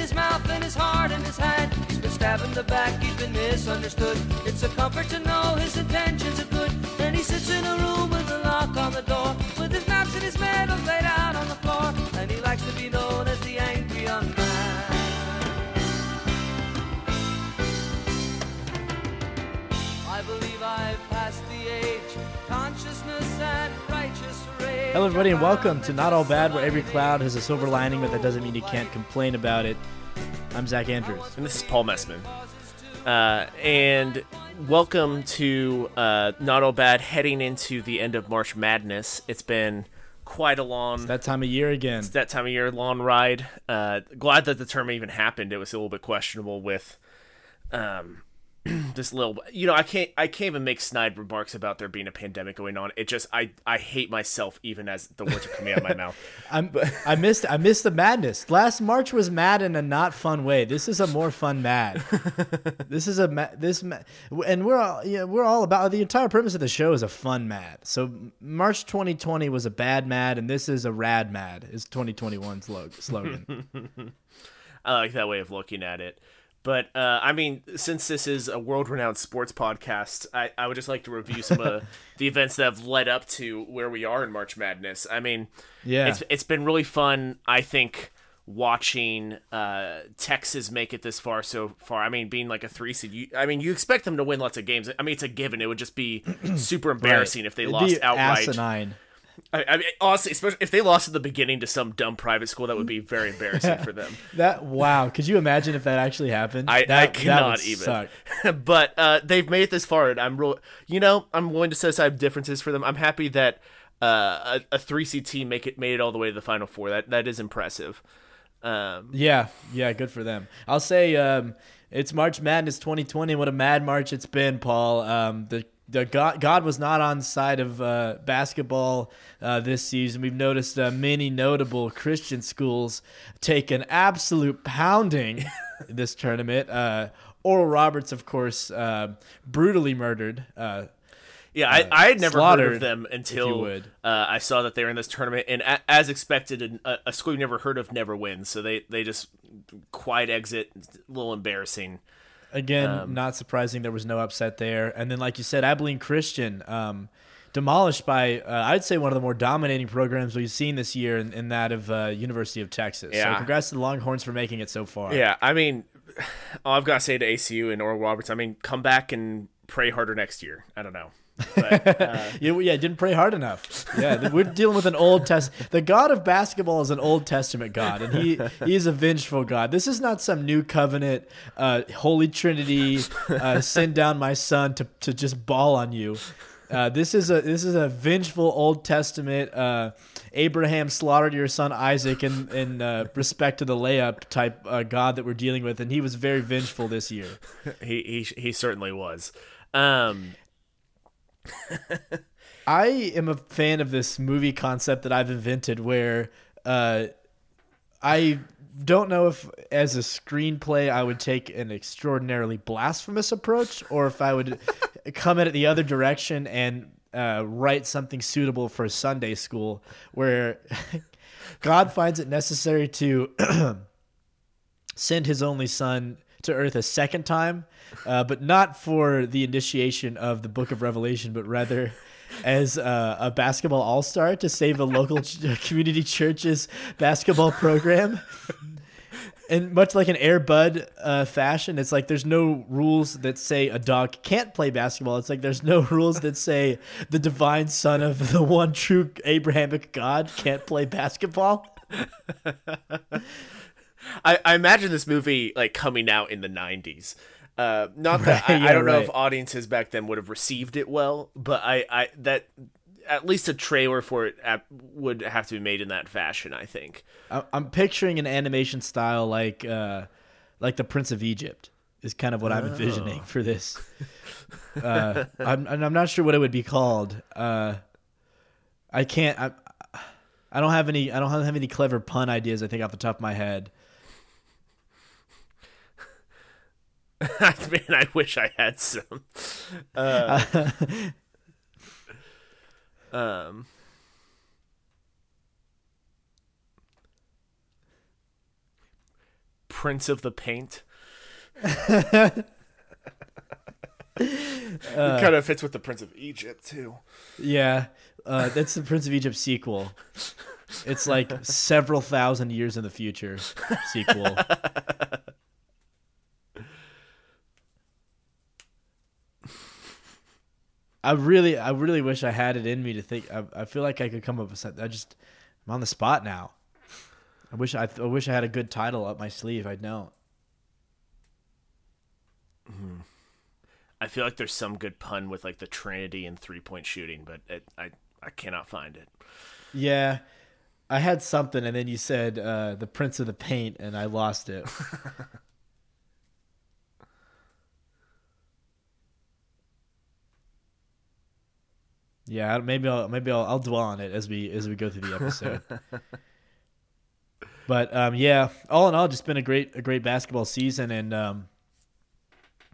his mouth and his heart and his hand. He's been stabbed in the back, he's been misunderstood. It's a comfort to know his intentions are good. And he sits in a room with a lock on the door, with his maps and his medals laid out on the floor. And he likes to be known as the angry young Hello, everybody, and welcome to Not All Bad, where every cloud has a silver lining, but that doesn't mean you can't complain about it. I'm Zach Andrews. And this is Paul Messman. Uh, and welcome to uh, Not All Bad heading into the end of March Madness. It's been quite a long That time of year again. It's that time of year long ride. Uh, glad that the tournament even happened. It was a little bit questionable with um, this little you know i can't i can't even make snide remarks about there being a pandemic going on it just i i hate myself even as the words are coming out of my mouth I'm, I missed I missed the madness. Last March was mad in a not fun way. This is a more fun mad. this is a ma- this ma- and we're all yeah, we're all about the entire premise of the show is a fun mad. So March 2020 was a bad mad, and this is a rad mad. Is 2021's log- slogan. I like that way of looking at it. But uh, I mean, since this is a world-renowned sports podcast, I, I would just like to review some of the events that have led up to where we are in March Madness. I mean, Yeah. it's it's been really fun. I think watching uh, Texas make it this far so far. I mean, being like a three seed. You, I mean, you expect them to win lots of games. I mean, it's a given. It would just be super embarrassing if they It'd lost outright. Asinine. I, I mean, honestly, especially if they lost at the beginning to some dumb private school, that would be very embarrassing for them. That wow. Could you imagine if that actually happened? I, that, I cannot even. suck. but uh, they've made it this far, and I'm real. You know, I'm willing to set aside differences for them. I'm happy that uh, a, a three seed team make it made it all the way to the final four. That that is impressive. Um, Yeah, yeah, good for them. I'll say um, it's March Madness 2020. What a mad March it's been, Paul. Um, the the God, God was not on the side of uh, basketball uh, this season. We've noticed uh, many notable Christian schools take an absolute pounding in this tournament. Uh, Oral Roberts, of course, uh, brutally murdered. Uh, yeah, I, I had never heard of them until would. uh, I saw that they were in this tournament, and a, as expected, a, a school you never heard of never wins. So they they just quiet exit, a little embarrassing. Again, Um, not surprising there was no upset there. And then, like you said, Abilene Christian um, demolished by, uh, I'd say, one of the more dominating programs we've seen this year in, in that of uh, University of Texas. Yeah. So congrats to the Longhorns for making it so far. Yeah, I mean, all I've got to say to ACU and Oral Roberts, I mean, come back and pray harder next year. I don't know. But, uh, Yeah, yeah, didn't pray hard enough. Yeah, we're dealing with an Old Test. The God of basketball is an Old Testament God, and he he is a vengeful God. This is not some new covenant, uh, Holy Trinity, uh, send down my son to to just ball on you. Uh, this is a this is a vengeful Old Testament. Uh, Abraham slaughtered your son Isaac in in uh, respect to the layup type uh, God that we're dealing with, and he was very vengeful this year. he, he he certainly was. Um, I am a fan of this movie concept that I've invented where uh, I don't know if, as a screenplay, I would take an extraordinarily blasphemous approach or if I would come at it the other direction and uh, write something suitable for Sunday school where God finds it necessary to send his only son to earth a second time, uh, but not for the initiation of the book of Revelation, but rather as uh, a basketball all star to save a local ch- community church's basketball program. And much like an Air Bud uh, fashion, it's like there's no rules that say a dog can't play basketball. It's like there's no rules that say the divine son of the one true Abrahamic God can't play basketball. I, I imagine this movie like coming out in the '90s. Uh, not that Right, I, yeah, I don't know if audiences back then would have received it well, but I, I that at least a trailer for it would have to be made in that fashion. I think. I- I'm picturing an animation style like uh, like the Prince of Egypt is kind of what I'm envisioning for this. Uh, I'm I'm not sure what it would be called. Uh, I can't. I, I don't have any. I don't have any clever pun ideas. I think off the top of my head. Man, I wish I had some. Uh, um, Prince of the Paint. it kind of fits with the Prince of Egypt too. Yeah, uh, that's the Prince of Egypt sequel. It's like several thousand years in the future sequel. I really, I really wish I had it in me to think. I, I feel like I could come up with something. I just, I'm on the spot now. I wish I, I wish I had a good title up my sleeve. I don't. I feel like there's some good pun with like the Trinity and three point shooting, but it, I I cannot find it. Yeah, I had something, and then you said uh, the Prince of the Paint, and I lost it. yeah, maybe I'll maybe I'll, I'll dwell on it as we as we go through the episode. but um, yeah, all in all, just been a great a great basketball season, and um,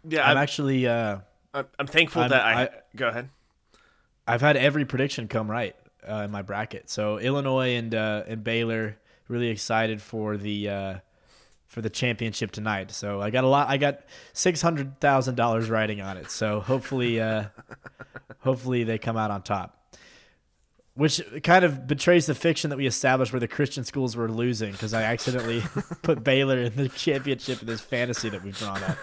Yeah, I'm I'm, actually uh, I'm, I'm thankful I'm- that I, I- go ahead. I've had every prediction come right uh, in my bracket. So Illinois and uh, and Baylor really excited for the uh, for the championship tonight. So I got a lot. I got six hundred thousand dollars riding on it. So hopefully, uh, hopefully they come out on top. Which kind of betrays the fiction that we established where the Christian schools were losing because I accidentally put Baylor in the championship in this fantasy that we've drawn up.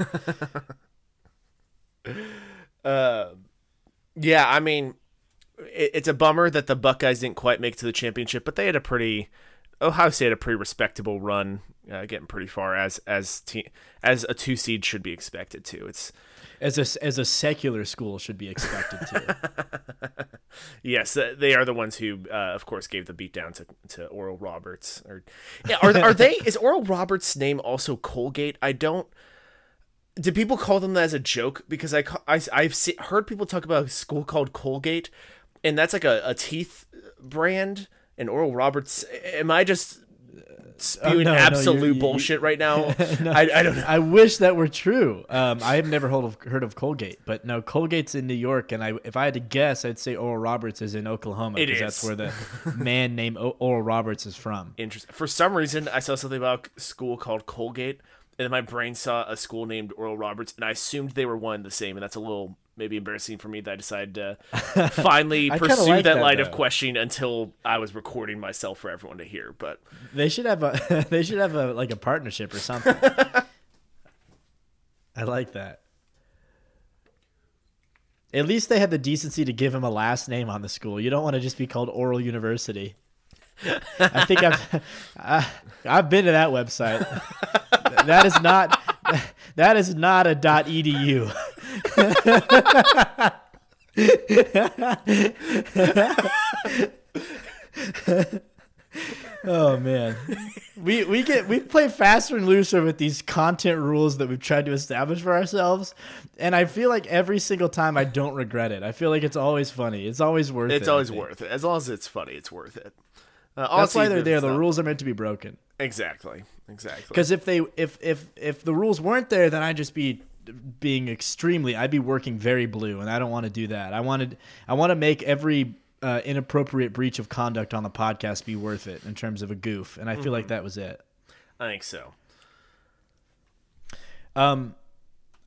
Uh, yeah, I mean, it, it's a bummer that the Buckeyes didn't quite make it to the championship, but they had a pretty Ohio State had a pretty respectable run, uh, getting pretty far as as te- as a two seed should be expected to. It's As a as a secular school should be expected to. yes, uh, they are the ones who, uh, of course, gave the beat down to to Oral Roberts. Or yeah, are are they? Is Oral Roberts' name also Colgate? I don't. Do people call them that as a joke? Because I, I I've heard people talk about a school called Colgate, and that's like a, a teeth brand. And Oral Roberts, am I just spewing no, no, absolute you're- you- bullshit right now? I, I don't know. I wish that were true. Um, I have never heard of, heard of Colgate, but no, Colgate's in New York, and I if I had to guess, I'd say Oral Roberts is in Oklahoma It because that's where the man named o- Oral Roberts is from. Interesting. For some reason, I saw something about a school called Colgate, and then my brain saw a school named Oral Roberts, and I assumed they were one and the same, and that's a little maybe embarrassing for me that I decided to finally pursue like that, that, line of questioning until I was recording myself for everyone to hear. But They should have a they should have a like a partnership or something. I like that. At least they had the decency to give him a last name on the school. You don't want to just be called Oral University. I think I've I, uh, I've been to that website. That is not that is not a .edu. Oh man, we we get we play faster and looser with these content rules that we've tried to establish for ourselves, and I feel like every single time I don't regret it. I feel like it's always funny. It's always worth it. it's always worth it. As long as it's funny, it's worth it. Uh, That's why they're there. The rules are meant to be broken. Exactly. Exactly. Because if they if if if the rules weren't there, then I'd just be being extremely. I'd be working very blue, and I don't want to do that. I wanted I want to make every uh, inappropriate breach of conduct on the podcast be worth it in terms of a goof, and I feel like that was it. I think so. Um,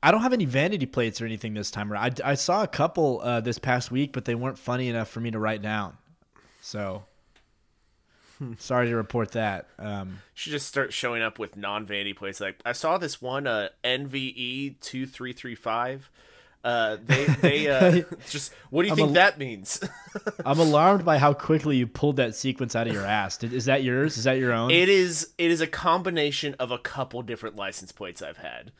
I don't have any vanity plates or anything this time around. I, I saw a couple uh, this past week, but they weren't funny enough for me to write down. So sorry to report that. Um, should just start showing up with non vanity plates. Like I saw this one uh, NVE two three three five. Uh, they they uh, just what do you I'm think a- that means? I'm alarmed by how quickly you pulled that sequence out of your ass. Did, is that yours? Is that your own? it is it is a combination of a couple different license plates I've had.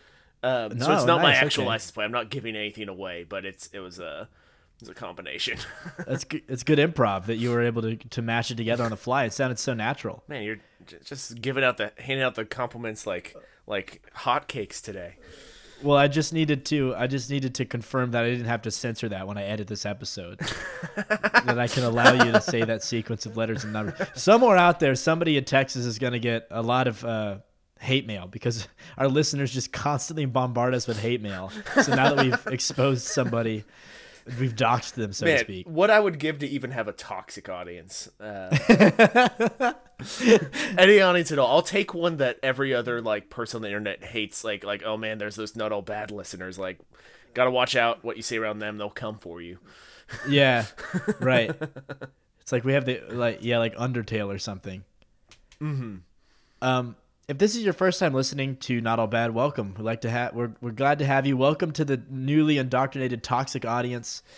Um, so No, it's not my actual okay. license plate. I'm not giving anything away, but it's it was a it was a combination. That's good, it's good improv that you were able to to match it together on the fly. It sounded so natural. Man, you're just giving out the handing out the compliments like like hotcakes today. Well, I just needed to I just needed to confirm that I didn't have to censor that when I edit this episode. that I can allow you to say that sequence of letters and numbers. Somewhere out there, somebody in Texas is going to get a lot of uh, hate mail because our listeners just constantly bombard us with hate mail. So now that we've exposed somebody, we've doxed them, so to speak. what I would give to even have a toxic audience. Uh, any audience at all. I'll take one that every other like person on the internet hates. Like like oh man, there's those not all bad listeners. Like, gotta watch out what you say around them. They'll come for you. Yeah, right. It's like we have the like yeah, like Undertale or something. Mm-hmm. Um, if this is your first time listening to Not All Bad, welcome. We'd like to have we're we're glad to have you. Welcome to the newly indoctrinated toxic audience.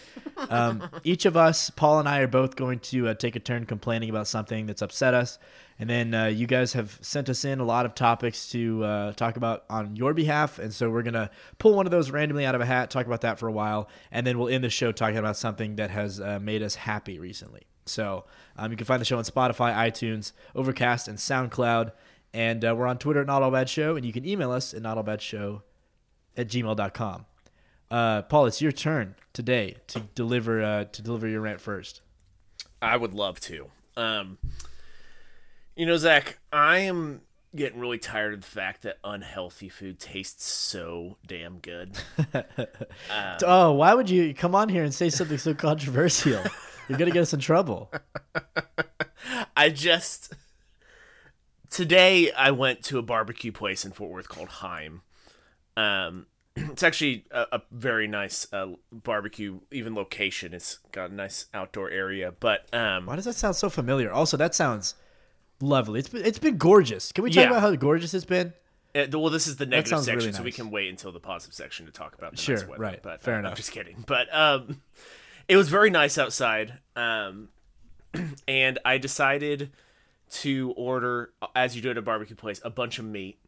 Um, each of us, Paul and I, are both going to uh, take a turn complaining about something that's upset us, and then uh, you guys have sent us in a lot of topics to uh, talk about on your behalf, and so we're gonna pull one of those randomly out of a hat, talk about that for a while, and then we'll end the show talking about something that has uh, made us happy recently. So um, you can find the show on Spotify, iTunes, Overcast, and SoundCloud. And uh, we're on Twitter at Not All Bad Show, and you can email us at notallbadshow at gmail.com. Uh, Paul, it's your turn today to deliver uh, to deliver your rant first. I would love to. Um, you know, Zach, I am getting really tired of the fact that unhealthy food tastes so damn good. oh, why would you come on here and say something so controversial? You're gonna get us in trouble. I just today I went to a barbecue place in Fort Worth called Heim. Um, it's actually a, a very nice uh, barbecue, even location. It's got a nice outdoor area, but um, Why does that sound so familiar? Also, that sounds lovely. It's been it's been gorgeous. Can we talk Yeah. about how gorgeous it's been? Uh, well, this is the negative section, really so we can wait until the positive section to talk about the Sure, nice weather. right. But Fair uh, enough. I'm just kidding. But um, it was very nice outside, um, and I decided to order, uh, as you do at a barbecue place, a bunch of meat.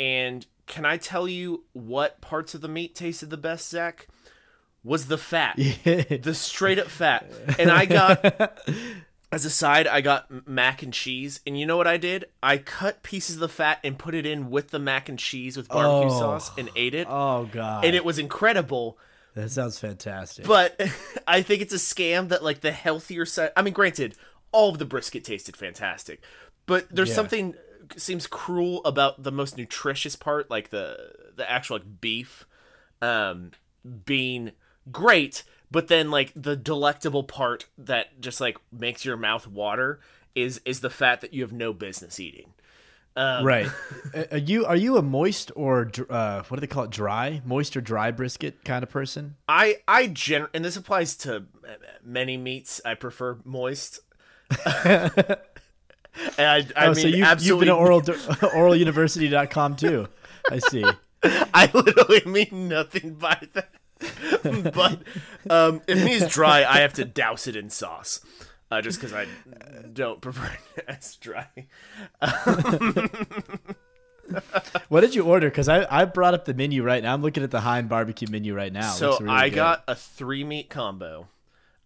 And can I tell you what parts of the meat tasted the best, Zach? Was the fat, the straight up fat, and I got as a side, I got mac and cheese, and you know what I did? I cut pieces of the fat and put it in with the mac and cheese with barbecue Oh. sauce and ate it, Oh god, and it was incredible. that sounds fantastic. But I think it's a scam that like the healthier side. I mean, granted, all of the brisket tasted fantastic, but there's Yeah. something seems cruel about the most nutritious part, like the the actual like beef, um, being great, but then like the delectable part that just like makes your mouth water is is the fat that you have no business eating. right? Uh, Are you are you a moist or uh, what do they call it? Dry, moist or dry brisket kind of person? I I gen and this applies to many meats. I prefer moist. and I, I oh, mean, so you, you've absolutely. been at oral oraluniversity.com too. I see. I literally mean nothing by that. but um, if meat is dry, I have to douse it in sauce, uh, just because I don't prefer it as dry. What did you order? Because I, I brought up the menu right now. I'm looking at the Heim barbecue menu right now. So really I good. got a three meat combo.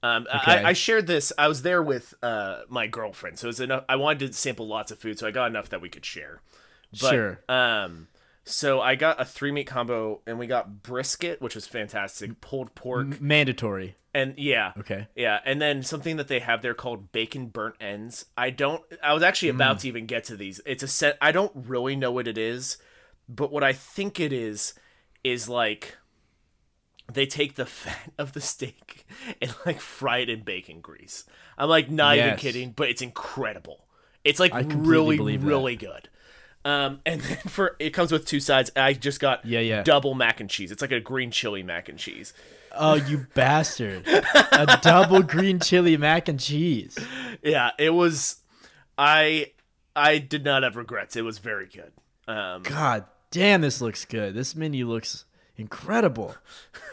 Um, Okay. I, I shared this. I was there with uh, my girlfriend, so it was enough. I wanted to sample lots of food, so I got enough that we could share. But, sure. Um, so I got a three meat combo, and we got brisket, which was fantastic, pulled pork, M- mandatory. and yeah, Okay. yeah, and then something that they have there called bacon burnt ends. I don't. I was actually about to even get to these. It's a set. I don't really know what it is, but what I think it is is like they take the fat of the steak and like fry it in bacon grease. I'm like not even kidding, but it's incredible. It's like completely really, that. really good. Um, and then for it comes with two sides. I just got Yeah, yeah. double mac and cheese. It's like a green chili mac and cheese. Oh, you bastard! A double green chili mac and cheese. Yeah, it was. I I did not have regrets. It was very good. Um, God damn, this looks good. This menu looks incredible.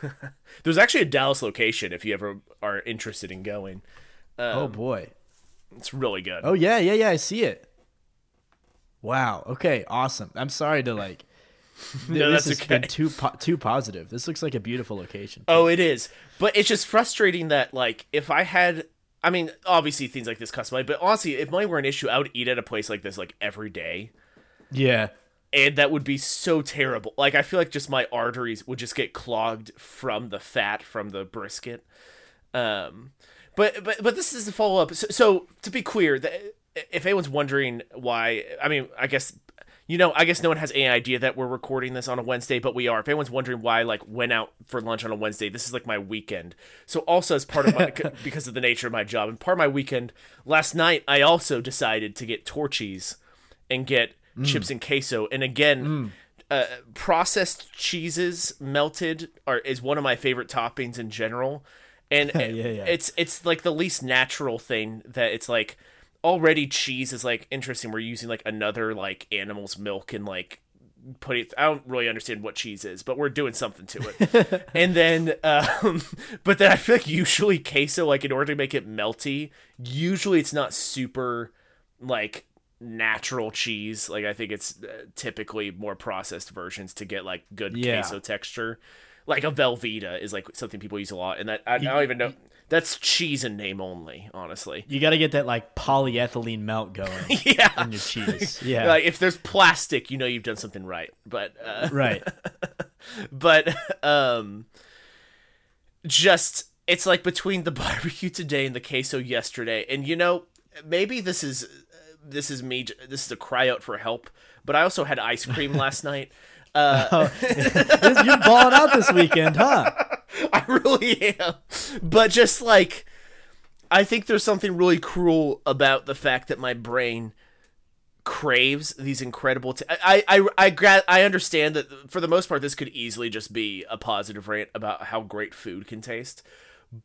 there's actually a Dallas location if you ever are interested in going. oh Um, boy. It's really good. Oh yeah, yeah, yeah. I see it. Wow. Okay. Awesome. I'm sorry to like. No, this that's has been okay. too po- too positive. This looks like a beautiful location. Oh, it is. But it's just frustrating that like if I had I mean, obviously things like this cost money, but honestly, if money were an issue, I would eat at a place like this like every day. Yeah. And that would be so terrible. Like I feel like just my arteries would just get clogged from the fat from the brisket. Um but but but this is the follow up. So, so to be clear, the, if anyone's wondering why, I mean, I guess you know, I guess no one has any idea that we're recording this on a Wednesday, but we are. If anyone's wondering why I like went out for lunch on a Wednesday, this is like my weekend. So also as part of my because of the nature of my job and part of my weekend, last night I also decided to get Torchy's and get Mm. chips and queso. And again, uh, processed cheeses melted are is one of my favorite toppings in general. And Yeah, yeah. it's it's like the least natural thing that it's like already cheese is like interesting. We're using like another like animal's milk and like putting I don't really understand what cheese is, but we're doing something to it. and then um but then I feel like usually queso like in order to make it melty, usually it's not super like natural cheese. Like I think it's uh, typically more processed versions to get like good Yeah. queso texture. Like a Velveeta is like something people use a lot, and that I, I don't even know. That's cheese in name only, honestly. You got to get that like polyethylene melt going Yeah, in your cheese. Yeah. like if there's plastic, you know you've done something right. But uh, right. but um, just it's like between the barbecue today and the queso yesterday, and you know maybe this is this is me. This is a cry out for help. But I also had ice cream last night. Uh, You're balling out this weekend, huh? I really am. But just like I think there's something really cruel about the fact that my brain craves these incredible t- I I I gra- I understand that for the most part this could easily just be a positive rant about how great food can taste.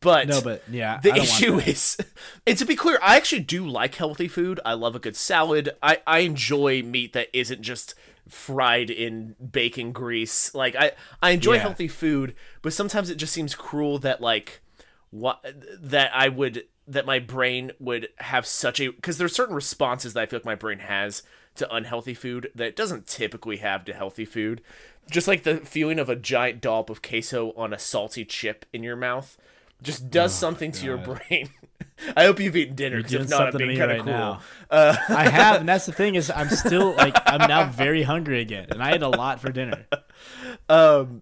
But No, but yeah, the I don't want issue is, and to be clear, I actually do like healthy food. I love a good salad. I I enjoy meat that isn't just fried in bacon grease. Like I I enjoy Yeah. healthy food, but sometimes it just seems cruel that like what that I would that my brain would have such a because there's certain responses that I feel like my brain has to unhealthy food that it doesn't typically have to healthy food. Just like the feeling of a giant dollop of queso on a salty chip in your mouth just does something to your brain. I hope you've eaten dinner because if not, I'm something being kind of right now. Uh, I have, and that's the thing is, I'm still like, I'm now very hungry again, and I ate a lot for dinner. Um,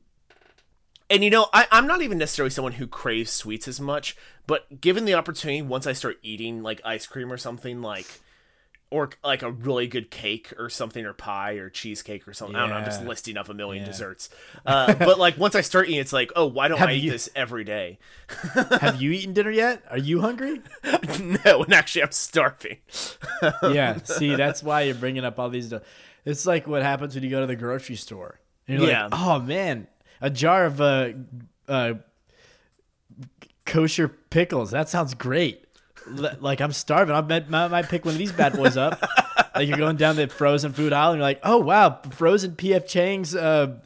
and you know, I, I'm not even necessarily someone who craves sweets as much, but given the opportunity, once I start eating like ice cream or something like, or like a really good cake or something, or pie or cheesecake or something. I don't know. I'm just listing off a million Yeah. desserts. Uh, but like once I start eating, it's like, oh, why don't Have I eat you- this every day? Have you eaten dinner yet? Are you hungry? no, and actually, I'm starving. yeah. See, that's why you're bringing up all these. It's like what happens when you go to the grocery store. And you're Yeah. like, oh man, a jar of uh, uh, kosher pickles. That sounds great. Like I'm starving. I might, might, might pick one of these bad boys up. like you're going down the frozen food aisle and you're like, oh wow, frozen PF Chang's uh,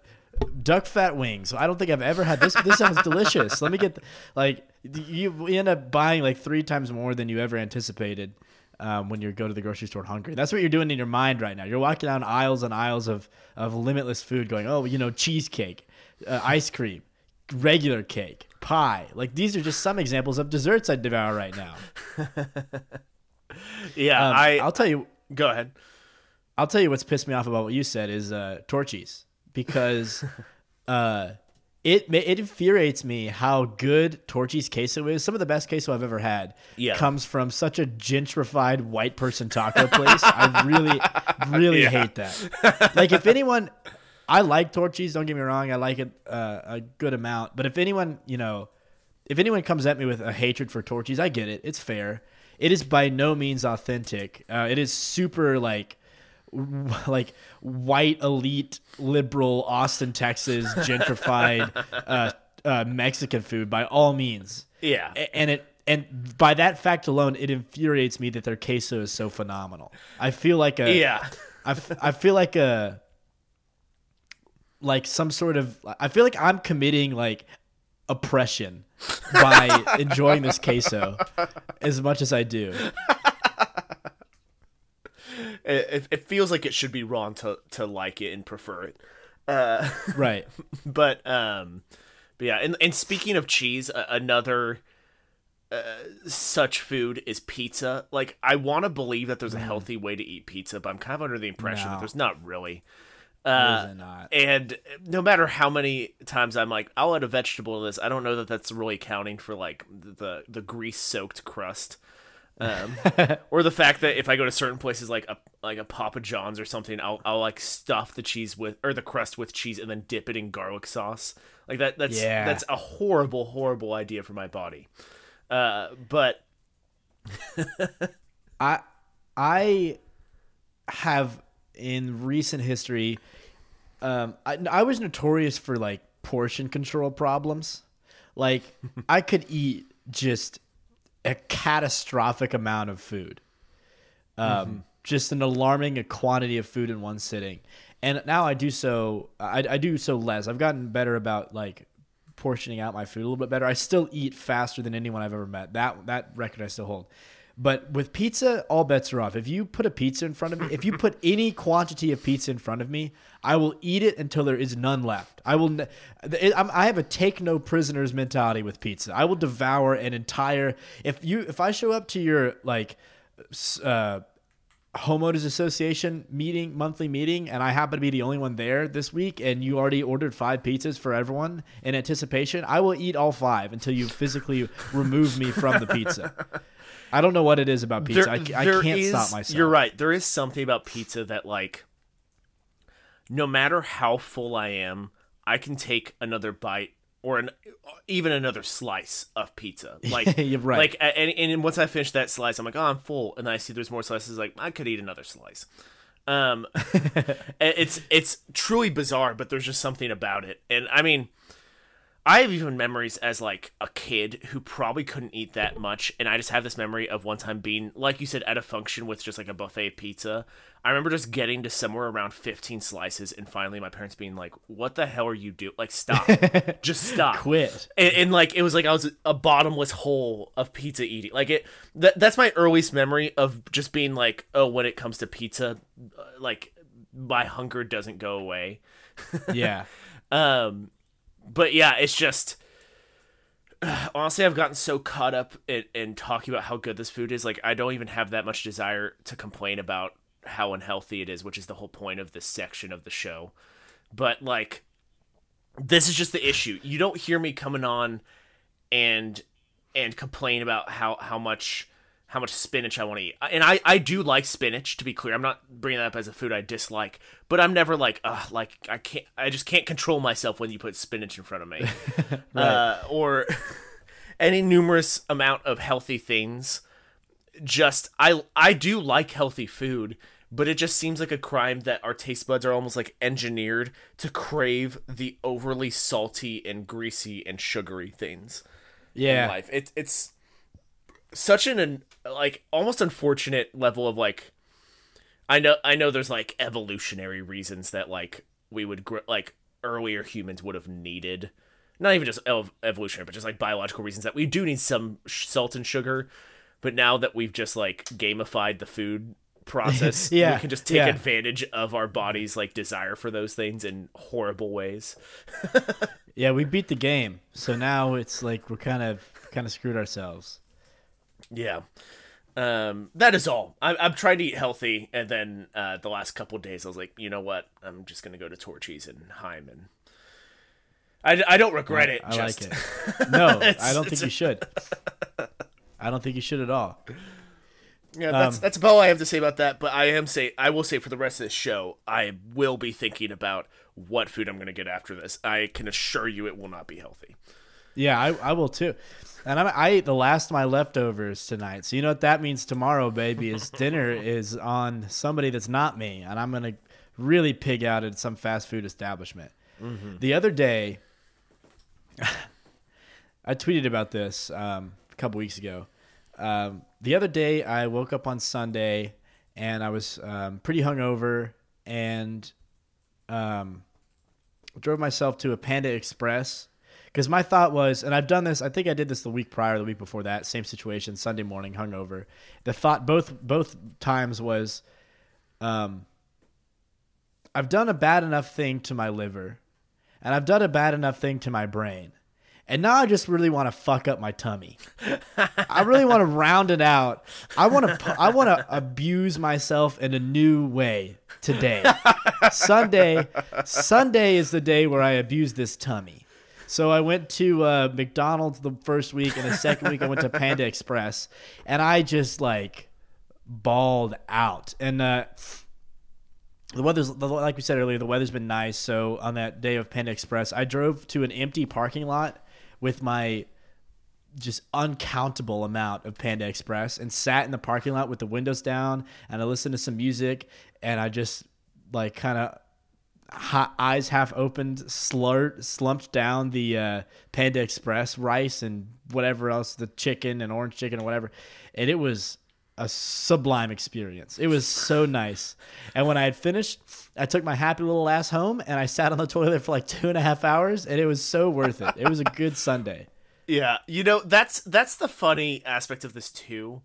duck fat wings. I don't think I've ever had this. This sounds delicious. Let me get the, like you you end up buying like three times more than you ever anticipated um, when you go to the grocery store hungry. That's what you're doing in your mind right now. You're walking down aisles and aisles of of limitless food, going, oh, you know, cheesecake, uh, ice cream, regular cake, pie. Like these are just some examples of desserts I'd devour right now. Yeah, Um, I. I'll tell you. go ahead. I'll tell you what's pissed me off about what you said is uh, Torchy's because uh, it it infuriates me how good Torchy's queso is. Some of the best queso I've ever had Yeah. comes from such a gentrified white person taco place. I really, really Yeah. hate that. Like if anyone, I like Torchy's. Don't get me wrong. I like it uh, a good amount. But if anyone, you know, if anyone comes at me with a hatred for Torchy's, I get it. It's fair. It is by no means authentic. Uh, it is super like w- like white elite liberal Austin, Texas gentrified uh, uh, Mexican food by all means. Yeah. And it and by that fact alone, it infuriates me that their queso is so phenomenal. I feel like a Yeah. I, f- I feel like a like some sort of I feel like I'm committing like oppression by enjoying this queso as much as I do. It, it- feels like it should be wrong to to like it and prefer it. Uh, Right. but um, but yeah. And and speaking of cheese, another uh, such food is pizza. Like I want to believe that there's a healthy way to eat pizza, but I'm kind of under the impression that there's not really. Uh, and no matter how many times I'm like, I'll add a vegetable to this, I don't know that that's really counting for like the the grease soaked crust. Um, or the fact that if I go to certain places like a like a Papa John's or something, I'll I'll like stuff the cheese with or the crust with cheese and then dip it in garlic sauce. Like that that's Yeah. that's a horrible horrible idea for my body. Uh, but I I have in recent history um I, I was notorious for like portion control problems. Like I could eat just a catastrophic amount of food. Um just an alarming quantity of food in one sitting. And now I do so I, I do so less. I've gotten better about like portioning out my food a little bit better. I still eat faster than anyone I've ever met. That that record I still hold. But with pizza, all bets are off. If you put a pizza in front of me, if you put any quantity of pizza in front of me, I will eat it until there is none left. I will. ne- I'm- have a take no prisoners mentality with pizza. I will devour an entire. If you, if I show up to your like, uh, homeowners association meeting monthly meeting and i happen to be the only one there this week and you already ordered five pizzas for everyone in anticipation i will eat all five until you physically remove me from the pizza i don't know what it is about pizza I, I there can't is- stop myself You're right. There is something about pizza that like no matter how full I am, I can take another bite or an even another slice of pizza. Like You're right. Like and, and once I finish that slice, I'm like, "Oh, I'm full." And I see there's more slices like, "I could eat another slice." Um it's it's truly bizarre, but there's just something about it. And I mean, I have even memories as like a kid who probably couldn't eat that much, and I just have this memory of one time being, like you said, at a function with just like a buffet of pizza. I remember just getting to somewhere around 15 slices, and finally my parents being like, "What the hell are you doing? Like, stop, just stop, Quit. And, and like it was like I was a bottomless hole of pizza eating. Like it, that, that's my earliest memory of just being like, oh, when it comes to pizza, uh, like my hunger doesn't go away. yeah Um, but yeah, it's just honestly, I've gotten so caught up in, in talking about how good this food is. Like, I don't even have that much desire to complain about how unhealthy it is, which is the whole point of this section of the show. But like, this is just the issue. You don't hear me coming on and and complain about how how much how much spinach I want to eat. And I I do like spinach to be clear. I'm not bringing that up as a food I dislike, but I'm never like uh like I can't I just can't control myself when you put spinach in front of me. uh, or any numerous amount of healthy things. Just I I do like healthy food, but it just seems like a crime that our taste buds are almost like engineered to crave the overly salty and greasy and sugary things in yeah life. It's it's such an, like almost unfortunate level of like I know I know there's like evolutionary reasons that like we would gr- like earlier humans would have needed not even just ev- evolutionary but just like biological reasons that we do need some sh- salt and sugar. But now that we've just like gamified the food process Yeah, we can just take yeah. advantage of our body's like desire for those things in horrible ways. Yeah we beat the game. So now it's like we're kind of kind of screwed ourselves Yeah. Um, that is all. I, I'm trying to eat healthy, and then uh, the last couple of days, I was like, you know what? I'm just gonna go to Torchy's and Heim, and I, I don't regret it. i just, like it no i don't think you should i don't think you should at all Yeah, that's Um, that's about all I have to say about that. But I am say I will say for the rest of this show, I will be thinking about what food I'm gonna get after this. I can assure you, it will not be healthy. Yeah, I, I will too. And I'm, I ate the last of my leftovers tonight. So you know what that means tomorrow, baby, is dinner is on somebody that's not me. And I'm going to really pig out at some fast food establishment. The other day, I tweeted about this um, a couple weeks ago. Um, the other day, I woke up on Sunday and I was um, pretty hungover and um, drove myself to a Panda Express because my thought was, and I've done this. I think I did this the week prior, the week before that, same situation, Sunday morning, hungover. The thought both both times was, um, I've done a bad enough thing to my liver, and I've done a bad enough thing to my brain, and now I just really want to fuck up my tummy. I really want to round it out. I want to I want to abuse myself in a new way today. Sunday Sunday is the day where I abuse this tummy. So I went to uh, McDonald's the first week, and the second week I went to Panda Express, and I just like balled out. And uh, the weather's like we said earlier, the weather's been nice. So on that day of Panda Express, I drove to an empty parking lot with my just uncountable amount of Panda Express and sat in the parking lot with the windows down and I listened to some music and I just like kind of eyes half opened slurred slumped down the uh, Panda Express rice and whatever else the chicken and orange chicken or whatever and it was a sublime experience. It was so nice. And when I had finished, I took my happy little ass home and I sat on the toilet for like two and a half hours, and it was so worth it. It was a good Sunday. Yeah, you know that's that's the funny aspect of this too,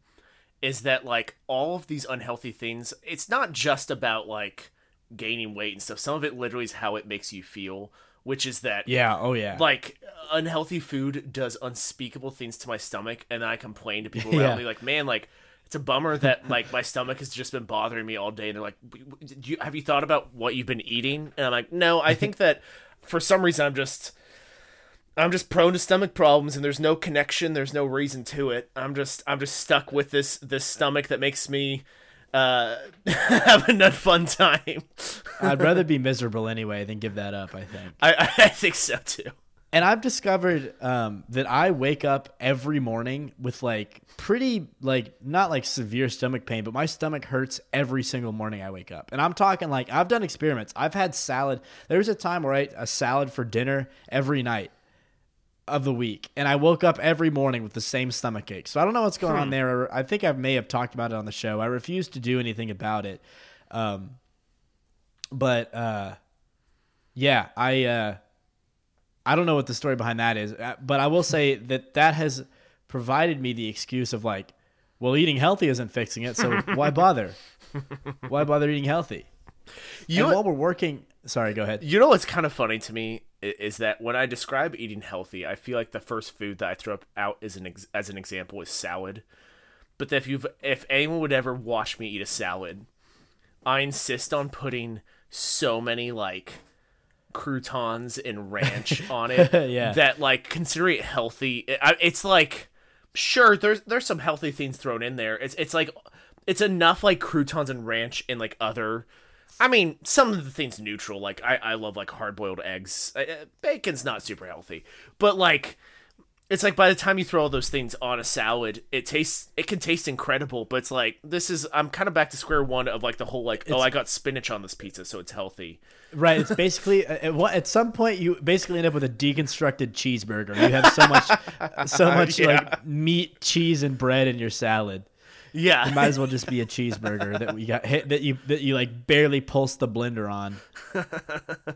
is that like all of these unhealthy things. It's not just about like gaining weight and stuff. Some of it literally is how it makes you feel, which is that Yeah. Oh yeah. like unhealthy food does unspeakable things to my stomach, and I complain to people Yeah. around me like, man, like. It's a bummer that like my stomach has just been bothering me all day. And they're like, "W- w- do you, "Have you thought about what you've been eating?" And I'm like, "No, I think that for some reason I'm just I'm just prone to stomach problems and there's no connection, there's no reason to it. I'm just I'm just stuck with this this stomach that makes me uh have a fun time. I'd rather be miserable anyway than give that up. I think. I I think so too. And I've discovered um, that I wake up every morning with like pretty like not like severe stomach pain, but my stomach hurts every single morning I wake up. And I'm talking like I've done experiments. I've had salad. There was a time where I ate a salad for dinner every night of the week, and I woke up every morning with the same stomach ache. So I don't know what's going on there. I think I may have talked about it on the show. I refuse to do anything about it. Um, but uh, yeah, I. Uh, I don't know what the story behind that is, uh, but I will say that that has provided me the excuse of like, well, eating healthy isn't fixing it, so why bother? Why bother eating healthy? You and while we're working, sorry, go ahead. you know what's kind of funny to me is that when I describe eating healthy, I feel like the first food that I throw up out as an ex- as an example is salad. But if you've if anyone would ever watch me eat a salad, I insist on putting so many like croutons and ranch on it Yeah. that like consider it healthy it, it's like sure there's there's some healthy things thrown in there it's it's like it's enough like croutons and ranch and like other I mean, some of the things neutral. Like I, I love like hard boiled eggs. Bacon's not super healthy, but like it's like by the time you throw all those things on a salad, it tastes it can taste incredible. But it's like this is I'm kind of back to square one of like the whole like oh I got spinach on this pizza, so it's healthy. Right, it's basically at, at some point you basically end up with a deconstructed cheeseburger. You have so much, so much Yeah. like meat, cheese, and bread in your salad. Yeah, It might as well just be a cheeseburger that we got hit that you that you like barely pulse the blender on.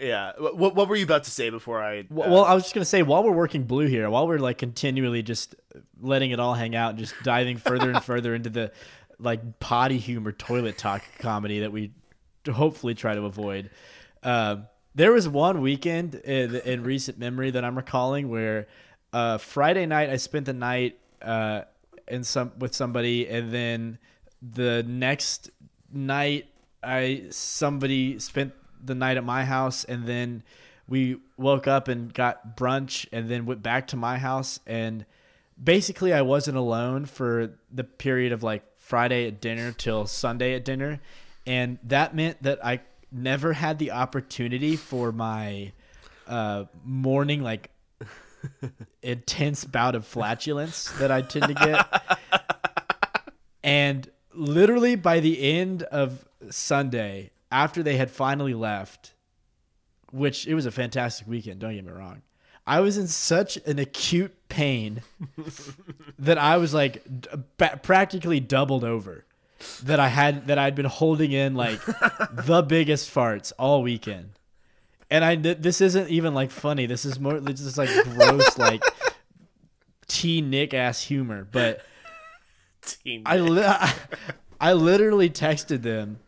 yeah. What, what were you about to say before I? uh, Well, I was just gonna say while we're working blue here, while we're like continually just letting it all hang out and just diving further and further into the like potty humor toilet talk comedy that we hopefully try to avoid. Uh, there was one weekend in, in recent memory that I'm recalling where uh, Friday night I spent the night uh, in some with somebody, and then the next night I somebody spent the night at my house, and then we woke up and got brunch, and then went back to my house, and basically I wasn't alone for the period of like Friday at dinner till Sunday at dinner, and that meant that I never had the opportunity for my uh, morning like intense bout of flatulence that I tend to get. and literally by the end of Sunday, after they had finally left, which it was a fantastic weekend, don't get me wrong. I was in such an acute pain that I was like d- practically doubled over. That I had that I'd been holding in like the biggest farts all weekend, and I th- this isn't even like funny. This is more this is like gross like T Nick ass humor. But. I li- I literally texted them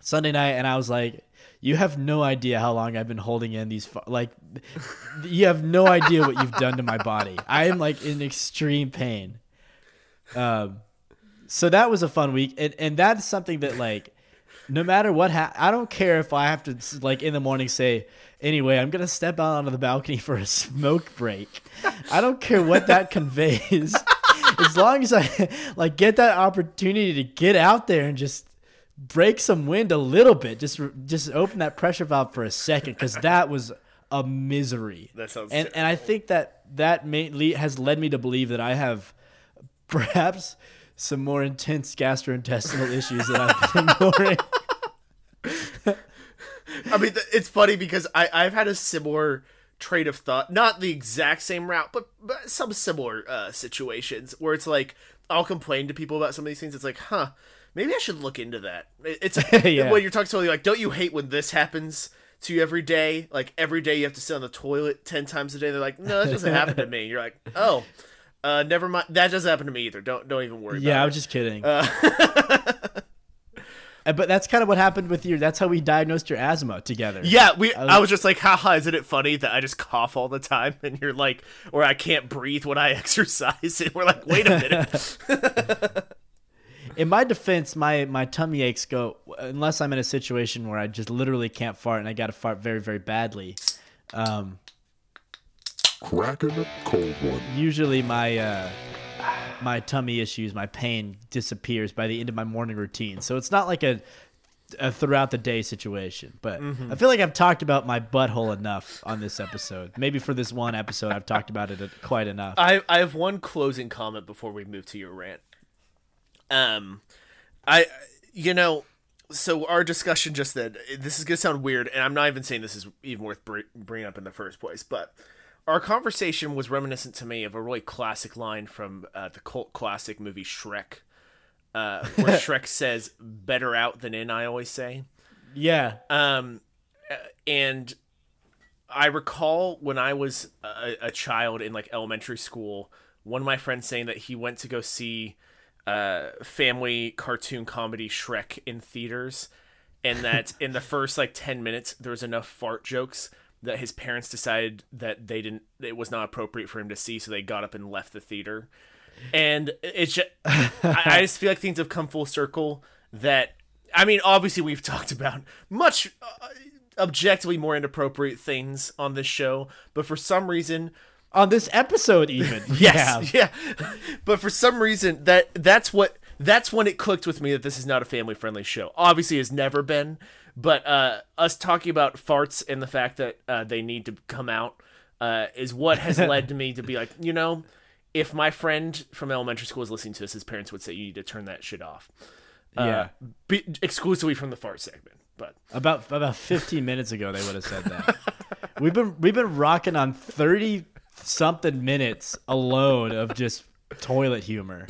Sunday night, and I was like, "You have no idea how long I've been holding in these. Fu- like, you have no idea what you've done to my body. I am like in extreme pain." Um, so that was a fun week, and and that's something that like no matter what ha- I don't care if I have to like in the morning say anyway I'm gonna step out onto the balcony for a smoke break. I don't care what that conveys. As long as I like get that opportunity to get out there and just break some wind a little bit just just open that pressure valve for a second because that was a misery. That sounds and and I think that that may, le- has led me to believe that I have perhaps some more intense gastrointestinal issues that I've been ignoring. I mean, it's funny because I I've had a similar train of thought, not the exact same route, but, but some similar uh, situations where it's like I'll complain to people about some of these things. It's like, huh, maybe I should look into that. It's Yeah. when you're talking to somebody like, don't you hate when this happens? To you every day, like every day you have to sit on the toilet ten times a day. They're like, no, that doesn't happen to me. You're like, oh, uh, never mind. That doesn't happen to me either. Don't don't even worry. Yeah, I was just kidding. Uh, but that's kind of what happened with your. That's how we diagnosed your asthma together. Yeah, we. was- I was just like, haha, isn't it funny that I just cough all the time, and you're like, or I can't breathe when I exercise, and we're like, wait a minute. In my defense, my my tummy aches go unless I'm in a situation where I just literally can't fart and I got to fart very very badly. Um, Cracking a cold one. usually my uh, my tummy issues, my pain disappears by the end of my morning routine. So it's not like a, a throughout the day situation. But I feel like I've talked about my butthole enough on this episode. Maybe for this one episode, I've talked about it quite enough. I I have one closing comment before we move to your rant. Um, I you know, so our discussion just then. This is gonna sound weird, and I'm not even saying this is even worth br- bringing up in the first place, but. Our conversation was reminiscent to me of a really classic line from uh, the cult classic movie Shrek, uh, where Shrek says, "Better out than in." I always say, yeah, Um, uh, and I recall when I was a, a child in like elementary school, one of my friends saying that he went to go see uh, family cartoon comedy Shrek in theaters, and that in the first like ten minutes there was enough fart jokes that his parents decided that they didn't it was not appropriate for him to see, so they got up and left the theater. And it's just, I, I just feel like things have come full circle. That I mean, obviously we've talked about much uh, objectively more inappropriate things on this show, but for some reason, on this episode even. yes, Yeah. yeah. But for some reason, that that's what that's when it clicked with me that this is not a family friendly show. Obviously, has never been. But uh, us talking about farts and the fact that uh, they need to come out uh, is what has led to me to be like, you know, if my friend from elementary school is listening to this, his parents would say you need to turn that shit off. Uh, Yeah. be, exclusively from the fart segment. But About about 15 minutes ago, they would have said that. we've been we've been rocking on 30 something minutes alone of just toilet humor,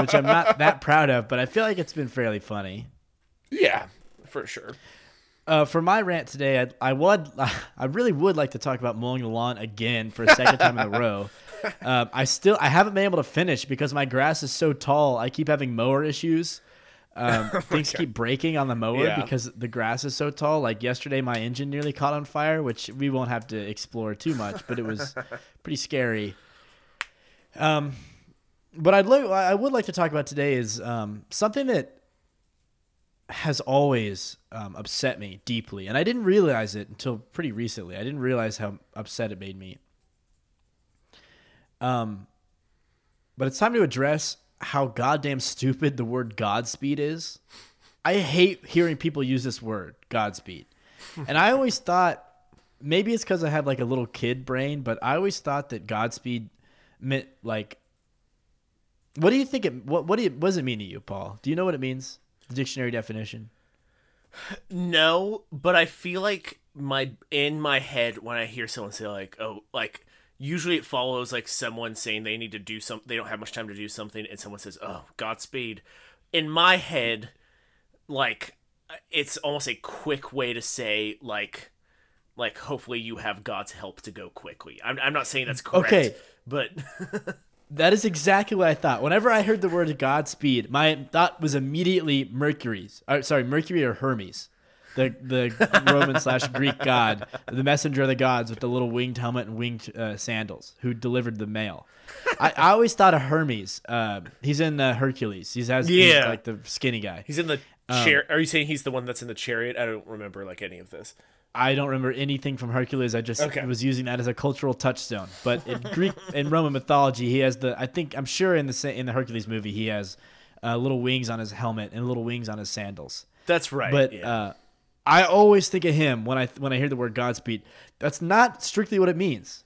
which I'm not that proud of, but I feel like it's been fairly funny. yeah, for sure. Uh, for my rant today, I, I would, I really would like to talk about mowing the lawn again for a second time in a row. Um, I still, I haven't been able to finish because my grass is so tall. I keep having mower issues. Um, things keep breaking on the mower Yeah. because the grass is so tall. Like yesterday, my engine nearly caught on fire, which we won't have to explore too much, but it was pretty scary. Um, but I'd like, I would like to talk about today is um, something that has always um, upset me deeply, and I didn't realize it until pretty recently. I didn't realize how upset it made me. Um, but it's time to address how goddamn stupid the word Godspeed is. I hate hearing people use this word, Godspeed, and I always thought maybe it's because I have like a little kid brain, but I always thought that Godspeed meant like. What do you think it? What what, do you, what does it mean to you, Paul? Do you know what it means? The dictionary definition. No, but I feel like my in my head when I hear someone say like, "Oh, like," usually it follows like someone saying they need to do something, they don't have much time to do something, and someone says, "Oh, Godspeed." In my head, like it's almost a quick way to say like, like hopefully you have God's help to go quickly. I'm I'm not saying that's correct, Okay. but That is exactly what I thought. Whenever I heard the word Godspeed, my thought was immediately Mercury's. Or, sorry, Mercury or Hermes. the the Roman slash Greek god, the messenger of the gods with the little winged helmet and winged uh, sandals, who delivered the mail. I, I always thought of Hermes. Uh, he's in uh, Hercules. He's has he's Yeah. like the skinny guy. He's in the Um, chair. Are you saying he's the one that's in the chariot? I don't remember like any of this. I don't remember anything from Hercules. I just Okay. was using that as a cultural touchstone. But in Greek and Roman mythology, he has the. I think I'm sure in the in the Hercules movie, he has uh, little wings on his helmet and little wings on his sandals. That's right. But yeah. uh, I always think of him when I when I hear the word Godspeed. That's not strictly what it means.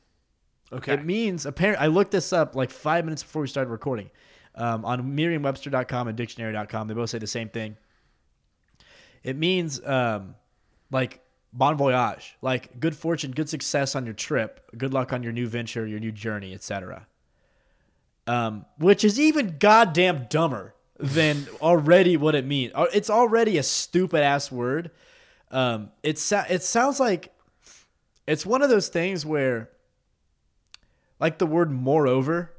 okay. It means apparently. I looked this up like five minutes before we started recording. Um, on Merriam-Webster.com and Dictionary.com, they both say the same thing. It means um, like bon voyage, like good fortune, good success on your trip, good luck on your new venture, your new journey, etc. Um, which is even goddamn dumber than already what it means. Uh, It's already a stupid ass word. Um, it so- it sounds like it's one of those things where like the word moreover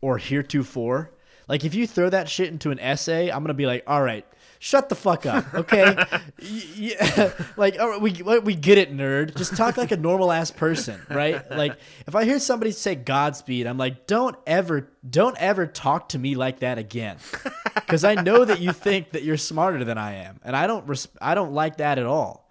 or heretofore. Like if you throw that shit into an essay, I'm gonna be like, all right, shut the fuck up, okay? Yeah, like we we get it, nerd. Just talk like a normal ass person, right? Like if I hear somebody say Godspeed, I'm like, don't ever, don't ever talk to me like that again, because I know that you think that you're smarter than I am, and I don't, res- I don't like that at all.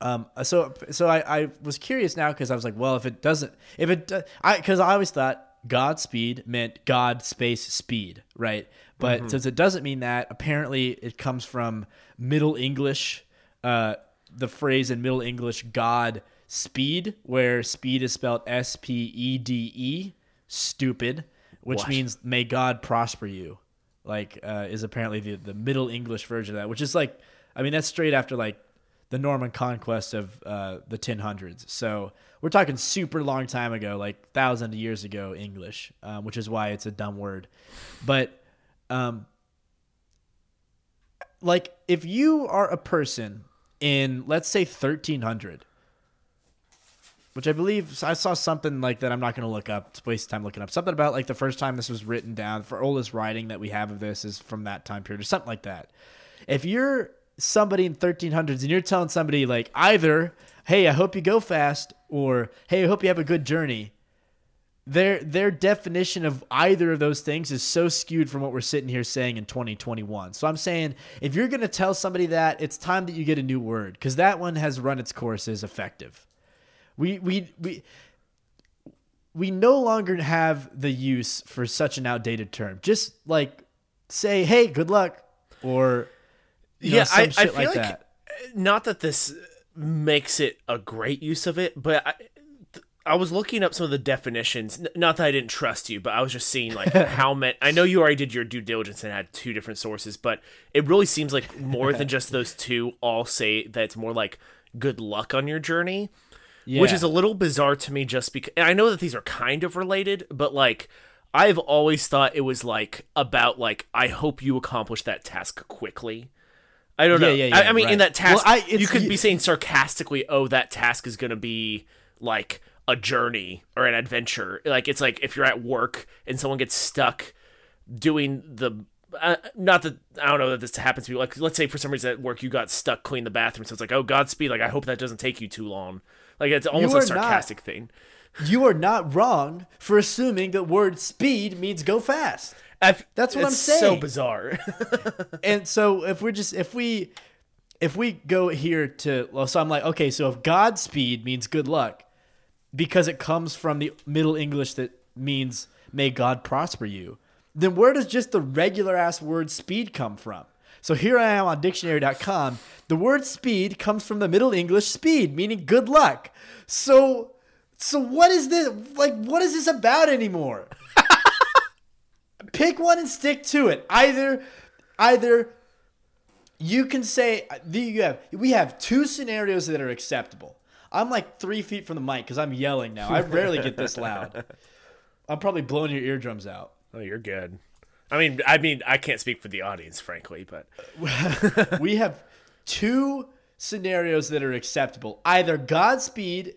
Um, so so I, I was curious now because I was like, well, if it doesn't, if it, I because I always thought Godspeed meant God space speed, right? But since it doesn't mean that, apparently it comes from Middle English, uh, the phrase in Middle English God speed, where speed is spelled S P E D E, stupid, which What? means may God prosper you. Like uh, is apparently the the Middle English version of that, which is like, I mean that's straight after like the Norman conquest of uh, the 1000s. So we're talking super long time ago, like thousand years ago English, um, which is why it's a dumb word. But um, like if you are a person in let's say 1300 which I believe I saw something like that. I'm not going to look up. It's waste time looking up something about like the first time this was written down. For oldest writing that we have of this is from that time period or something like that. If you're somebody in 1300s and you're telling somebody like either, "Hey, I hope you go fast," or "Hey, I hope you have a good journey," their their definition of either of those things is so skewed from what we're sitting here saying in 2021. So I'm saying if you're going to tell somebody that, it's time that you get a new word because that one has run its course as effective. We we we we no longer have the use for such an outdated term. Just like say, "Hey, good luck," or you know, yeah, some I, I shit feel like, that. not that this makes it a great use of it, but I, I was looking up some of the definitions. N- Not that I didn't trust you, but I was just seeing like how many. I know you already did your due diligence and had two different sources, but it really seems like more than just those two all say that it's more like good luck on your journey, which is a little bizarre to me. Just because I know that these are kind of related, but like. I've always thought it was like about like I hope you accomplish that task quickly. I don't Yeah, know. yeah, I, yeah, I mean, in that task, Well, I- you could be saying sarcastically, "Oh, that task is going to be like a journey or an adventure." Like it's like if you're at work and someone gets stuck doing the. Uh, not that I don't know that this happens to you. Like, let's say for some reason at work you got stuck cleaning the bathroom, so it's like, "Oh, Godspeed!" Like, I hope that doesn't take you too long. Like, it's almost a are not- sarcastic thing. You are not wrong for assuming that word speed means go fast. I've- That's what I'm saying. So bizarre. and so if we're just if we if we go here to well so i'm like okay so if godspeed means good luck because it comes from the middle english that means may god prosper you. Then where does just the regular ass word speed come from? So here i am on dictionary.com the word speed comes from the middle english speed meaning good luck. So so what is this like what is this about anymore? Pick one and stick to it. Either, either you can say uh, the- you have we have two scenarios that are acceptable. I'm like three feet from the mic because I'm yelling now. I rarely get this loud. I'm probably blowing your eardrums out. oh, you're good. I mean, I mean, I can't speak for the audience, frankly, but we have two scenarios that are acceptable. Either Godspeed,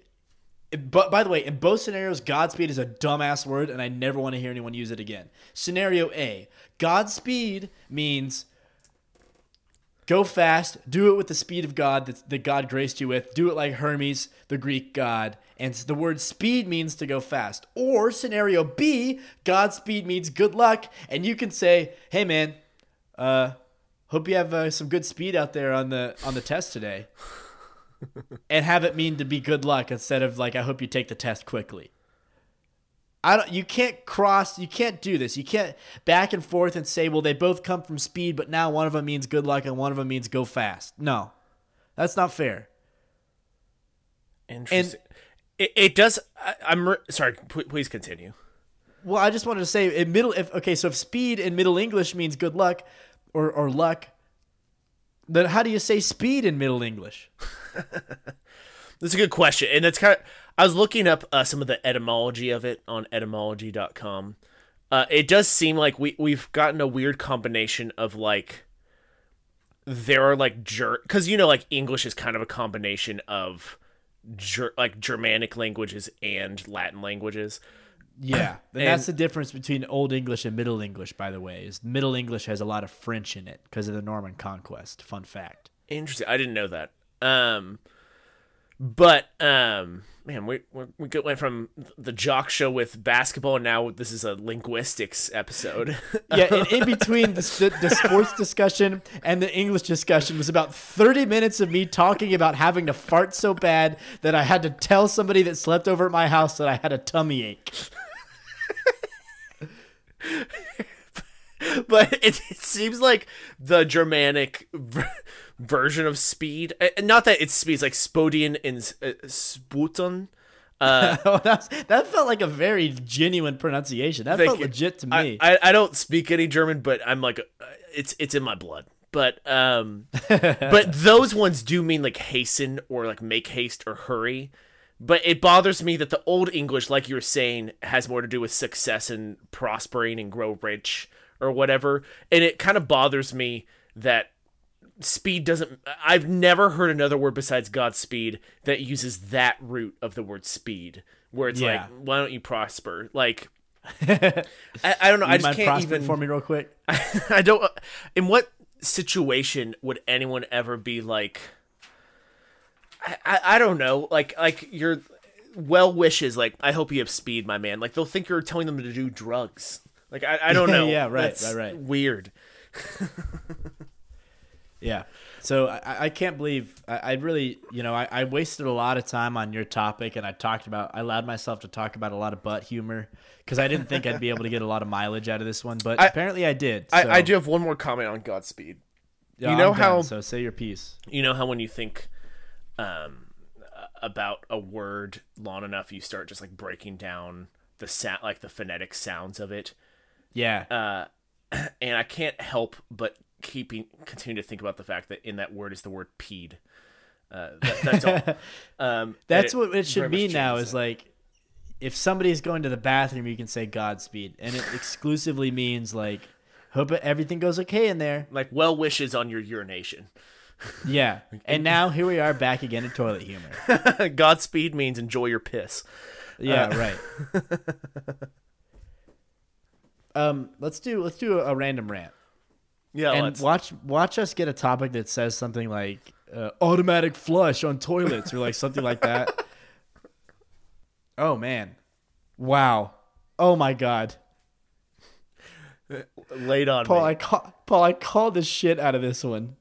but by the way, in both scenarios, Godspeed is a dumbass word, and I never want to hear anyone use it again. Scenario A: Godspeed means Go fast. Do it with the speed of God that, that God graced you with. Do it like Hermes, the Greek god. And the word speed means to go fast. Or scenario B, Godspeed means good luck. And you can say, hey, man, uh, hope you have uh, some good speed out there on the on the test today. and have it mean to be good luck instead of like, I hope you take the test quickly. I don't. You can't cross. You can't do this. You can't back and forth and say, well, they both come from speed, but now one of them means good luck and one of them means go fast. No, that's not fair. Interesting. it, it does. I, I'm re- sorry. P- please continue. Well, I just wanted to say in middle. If okay, so if speed in Middle English means good luck, or or luck, then how do you say speed in Middle English? That's a good question, and it's kind of. I was looking up uh, some of the etymology of it on etymology.com. Uh, it does seem like we we've gotten a weird combination of like there are like ger because you know like English is kind of a combination of ger- like Germanic languages and Latin languages. Yeah, and that's the difference between Old English and Middle English. By the way, is Middle English has a lot of French in it because of the Norman Conquest. Fun fact. Interesting. I didn't know that. Um, but um, man, we we we went from the jock show with basketball, and now this is a linguistics episode. Yeah, and in between the, the, the sports discussion and the English discussion was about 30 minutes of me talking about having to fart so bad that I had to tell somebody that slept over at my house that I had a tummy ache. but it, it seems like the Germanic ver- version of speed. uh, Not that it's speed, it's like Spodian and uh, Sputon. Uh, Oh, that's, that felt like a very genuine pronunciation. That felt you. legit to me. I, I don't speak any German, but I'm like, uh, it's it's in my blood. But um, but those ones do mean like hasten or like make haste or hurry. But it bothers me that the old English, like you were saying, has more to do with success and prospering and grow rich or whatever. And it kind of bothers me that speed doesn't. I've never heard another word besides Godspeed that uses that root of the word speed, where it's Yeah. like, why don't you prosper? Like, I, I don't know. I just can't even. for me real quick? I don't. Uh, in what situation would anyone ever be like? I, I, I don't know. Like like your well wishes. Like I hope you have speed, my man. Like they'll think you're telling them to do drugs. Like I, I don't know. yeah, right, That's right, right. Weird. Yeah. So I, I can't believe I, I really, you know, I, I wasted a lot of time on your topic and I talked about, I allowed myself to talk about a lot of butt humor because I didn't think I'd be able to get a lot of mileage out of this one, but I- apparently I did. I, so- I do have one more comment on Godspeed. Yeah, you know I'm done, how- So say your piece. You know how when you think um, about a word long enough, you start just like breaking down the sound, like the phonetic sounds of it. Yeah. Uh, and I can't help but keeping continue to think about the fact that in that word is the word peed. Uh, that, that's all. Um, That's and what it should be now is it. like if somebody's going to the bathroom, you can say Godspeed. And it exclusively means like, hope everything goes okay in there. like well wishes on your urination. Yeah. And now here we are back again in toilet humor. Godspeed means enjoy your piss. Yeah, right. Um, let's do let's do a, random rant Yeah, and let's- watch watch us get a topic that says something like uh, automatic flush on toilets or like something like that. Oh man, wow, oh my god, laid on Paul, me. I call, Paul, I called the shit out of this one.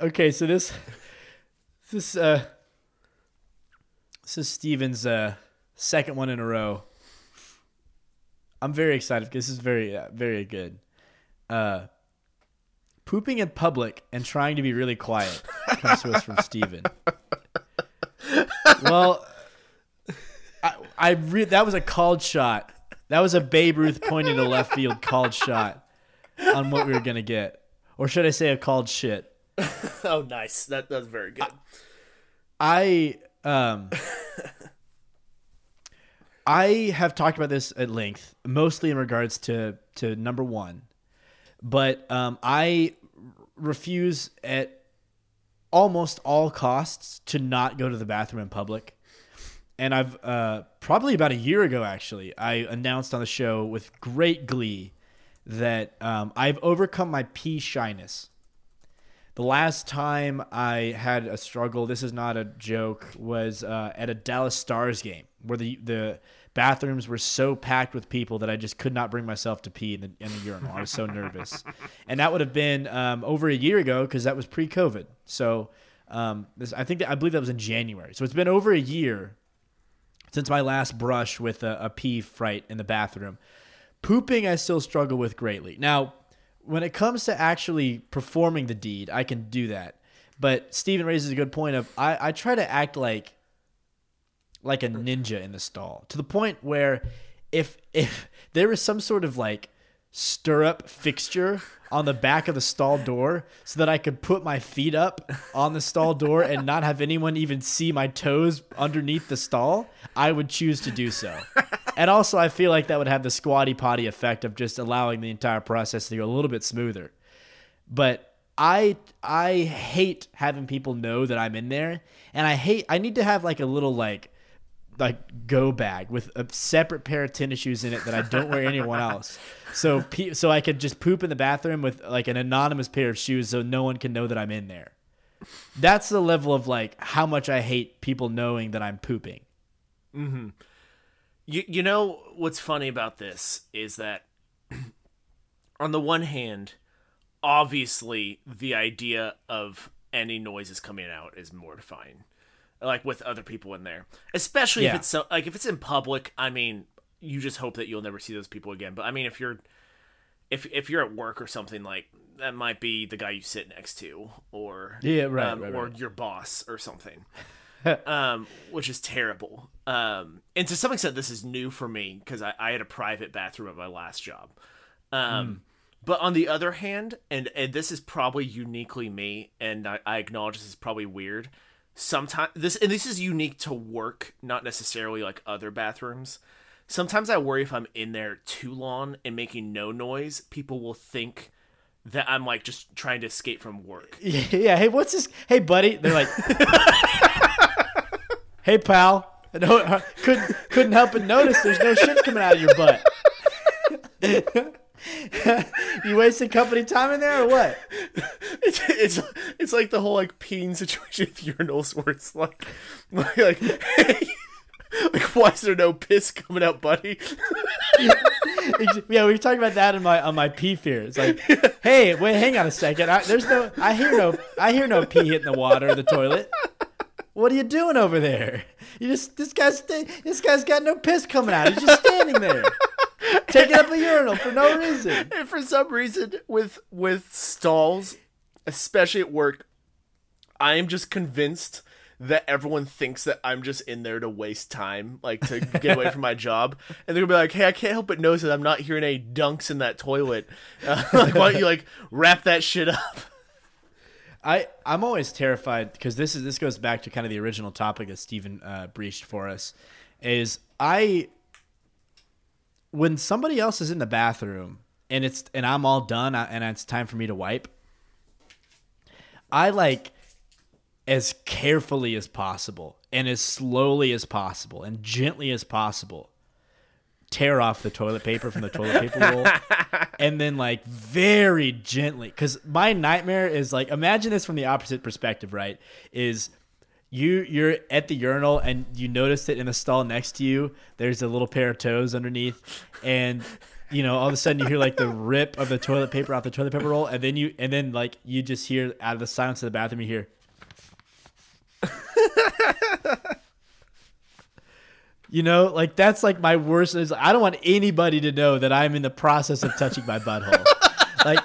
Okay, so this this uh this is Steven's uh second one in a row. I'm very excited because this is very uh, very good. Uh pooping in public and trying to be really quiet comes to us from Steven. Well, I, I re- that was a called shot. That was a Babe Ruth pointing to left field called shot on what we were gonna get, or should I say a called shit? oh, nice. That that's very good. I um I have talked about this at length, mostly in regards to to number one, but um, I refuse at almost all costs to not go to the bathroom in public. And I've uh, probably about a year ago, actually, I announced on the show with great glee that um, I've overcome my pee shyness. The last time I had a struggle, this is not a joke, was uh, at a Dallas Stars game where the the bathrooms were so packed with people that I just could not bring myself to pee in the, in the urinal. I was so nervous, and that would have been um, over a year ago because that was pre-COVID. So um, this, I think that, I believe that was in January. So it's been over a year since my last brush with a, a pee fright in the bathroom. Pooping, I still struggle with greatly. Now, when it comes to actually performing the deed, I can do that. But Steven raises a good point of I, I try to act like like a ninja in the stall to the point where if if there is some sort of like stirrup fixture on the back of the stall door so that I could put my feet up on the stall door and not have anyone even see my toes underneath the stall, I would choose to do so. And also, I feel like that would have the squatty potty effect of just allowing the entire process to go a little bit smoother. But I I hate having people know that I'm in there, and I hate I need to have like a little like like go bag with a separate pair of tennis shoes in it that I don't wear anyone else. So so I could just poop in the bathroom with like an anonymous pair of shoes so no one can know that I'm in there. That's the level of like how much I hate people knowing that I'm pooping. Mm-hmm. You you know what's funny about this is that on the one hand, obviously the idea of any noises coming out is mortifying. Like with other people in there. Especially Yeah. if it's so like if it's in public, I mean, you just hope that you'll never see those people again. But I mean if you're if if you're at work or something like that might be the guy you sit next to or Yeah, right, um, right, or right. your boss or something um, which is terrible. Um, and to some extent, this is new for me because I, I had a private bathroom at my last job. Um, But on the other hand, and, and this is probably uniquely me, and I, I acknowledge this is probably weird. Sometimes this and this is unique to work, not necessarily like other bathrooms. Sometimes I worry if I'm in there too long and making no noise, people will think that I'm like just trying to escape from work. Yeah, hey, what's this? Hey, buddy. They're like, hey, pal. No, uh, couldn't couldn't help but notice there's no shit coming out of your butt. you wasting company time in there or what? It's, it's it's like the whole like peeing situation with urinals where it's like like, like hey like why is there no piss coming out, buddy? yeah, we were talking about that in my on my pee fear. It's like, hey, wait, hang on a second. I, there's no, I hear no, I hear no pee hitting the water or the toilet. What are you doing over there? You just this guy's this guy's got no piss coming out. He's just standing there, taking up the urinal for no reason. And for some reason with with stalls, especially at work, I am just convinced that everyone thinks that I'm just in there to waste time, like to get away from my job. And they're gonna be like, "Hey, I can't help but notice that I'm not hearing any dunks in that toilet. Uh, like, why don't you like wrap that shit up?" I I'm always terrified because this is this goes back to kind of the original topic that Stephen uh, breached for us. Is I when somebody else is in the bathroom and it's and I'm all done and it's time for me to wipe. I like as carefully as possible and as slowly as possible and gently as possible tear off the toilet paper from the toilet paper roll and then like very gently because my nightmare is like imagine this from the opposite perspective right is you you're at the urinal and you notice that in the stall next to you there's a little pair of toes underneath and you know all of a sudden you hear like the rip of the toilet paper off the toilet paper roll and then you and then like you just hear out of the silence of the bathroom you hear You know, like that's like my worst. Is I don't want anybody to know that I'm in the process of touching my butthole. like,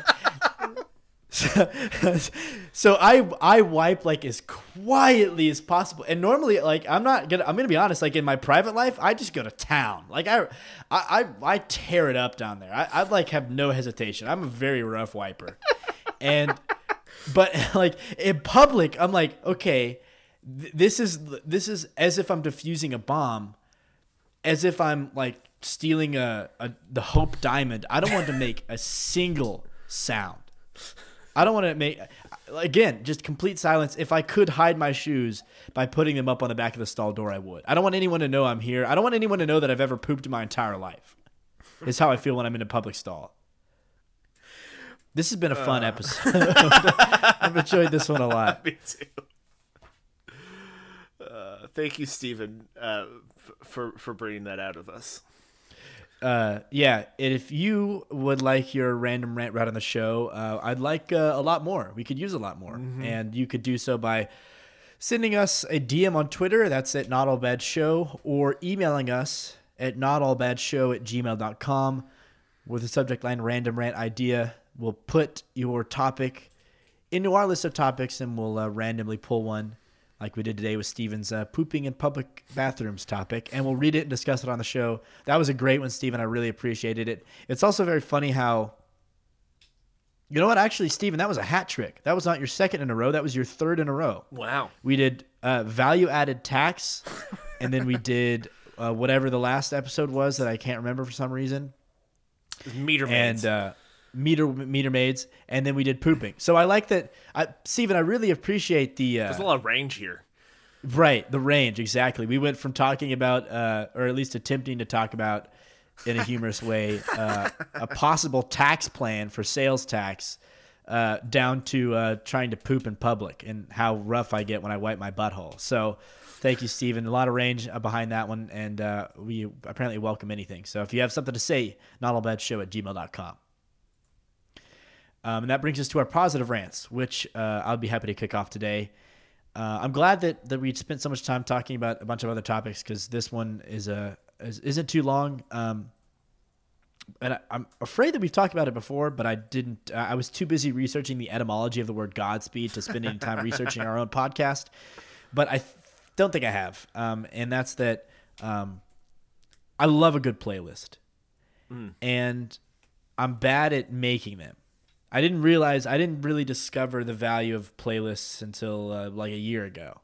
so, so I I wipe like as quietly as possible. And normally, like I'm not gonna. I'm gonna be honest. Like in my private life, I just go to town. Like I I I, I tear it up down there. I, I like have no hesitation. I'm a very rough wiper, and but like in public, I'm like okay. th- This is this is as if I'm defusing a bomb as if I'm like stealing a, a the Hope Diamond. I don't want to make a single sound. I don't want to make again just complete silence. If I could hide my shoes by putting them up on the back of the stall door, I would. I don't want anyone to know I'm here. I don't want anyone to know that I've ever pooped my entire life. Is how I feel when I'm in a public stall. This has been a fun episode. I've enjoyed this one a lot. Me too. Uh, thank you, Stephen, uh, f- for for bringing that out of us. Uh, yeah, and if you would like your random rant right on the show, uh, I'd like uh, a lot more. We could use a lot more, and you could do so by sending us a DM on Twitter. That's at Not All Bad Show, or emailing us at notallbadshow at gmail.com with the subject line random rant idea. We'll put your topic into our list of topics, and we'll uh, randomly pull one. Like we did today with Steven's uh, pooping in public bathrooms topic, and we'll read it and discuss it on the show. That was a great one, Steven. I really appreciated it. It's also very funny how, you know what? Actually, Steven, that was a hat trick. That was not your second in a row. That was your third in a row. Wow. We did uh, value added tax, and then we did uh, whatever the last episode was that I can't remember for some reason Meter and uh, meter meter maids, and then we did pooping. So I like that, I, Steven. I really appreciate the uh, There's a lot of range here. right the range. Exactly. We went from talking about, uh, or at least attempting to talk about, in a humorous way, uh, a possible tax plan for sales tax. Uh, down to uh, trying to poop in public and how rough I get when I wipe my butthole. So, thank you, Stephen. A lot of range uh, behind that one, and uh, we apparently welcome anything. So, if you have something to say, notallbadshow at gmail.com. Um, and that brings us to our positive rants, which uh, I'll be happy to kick off today. Uh, I'm glad that, that we spent so much time talking about a bunch of other topics because this one is a is, isn't too long. Um, and I, I'm afraid that we've talked about it before, but I didn't. Uh, I was too busy researching the etymology of the word Godspeed to spend any time researching our own podcast. But I th- don't think I have, um, and that's that. Um, I love a good playlist, and I'm bad at making them. I didn't realize I didn't really discover the value of playlists until uh, like a year ago.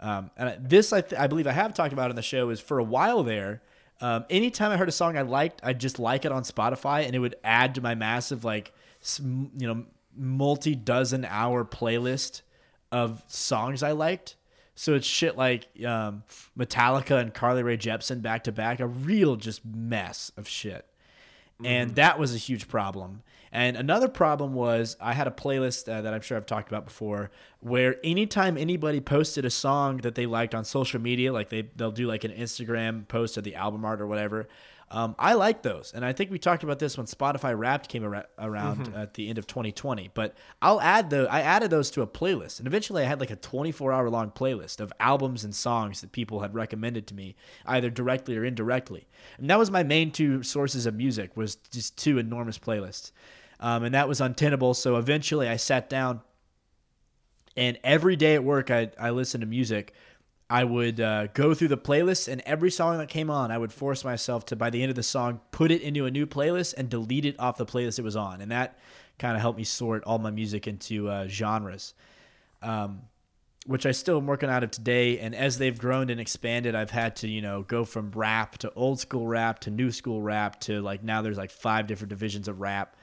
Um, and this, I, th- I believe, I have talked about on the show. Is for a while there. Um, anytime I heard a song I liked, I'd just like it on Spotify, and it would add to my massive, like, sm- you know, multi dozen hour playlist of songs I liked. So it's shit like um, Metallica and Carly Rae Jepsen back to back, a real just mess of shit and that was a huge problem. And another problem was I had a playlist uh, that I'm sure I've talked about before, where anytime anybody posted a song that they liked on social media, like they they'll do like an Instagram post of the album art or whatever. Um, I like those, and I think we talked about this when Spotify Wrapped came ar- around at the end of 2020. But I'll add the I added those to a playlist, and eventually I had like a 24 hour long playlist of albums and songs that people had recommended to me, either directly or indirectly. And that was my main two sources of music was just two enormous playlists, um, and that was untenable. So eventually I sat down and every day at work I, I listened to music. I would uh, go through the playlist and every song that came on i would force myself to by the end of the song put it into a new playlist and delete it off the playlist it was on. And that kind of helped me sort all my music into uh, genres. Um, which i still am working out of today. And as they've grown and expanded i've had to you know go from rap to old school rap to new school rap to like now there's like five different divisions of rap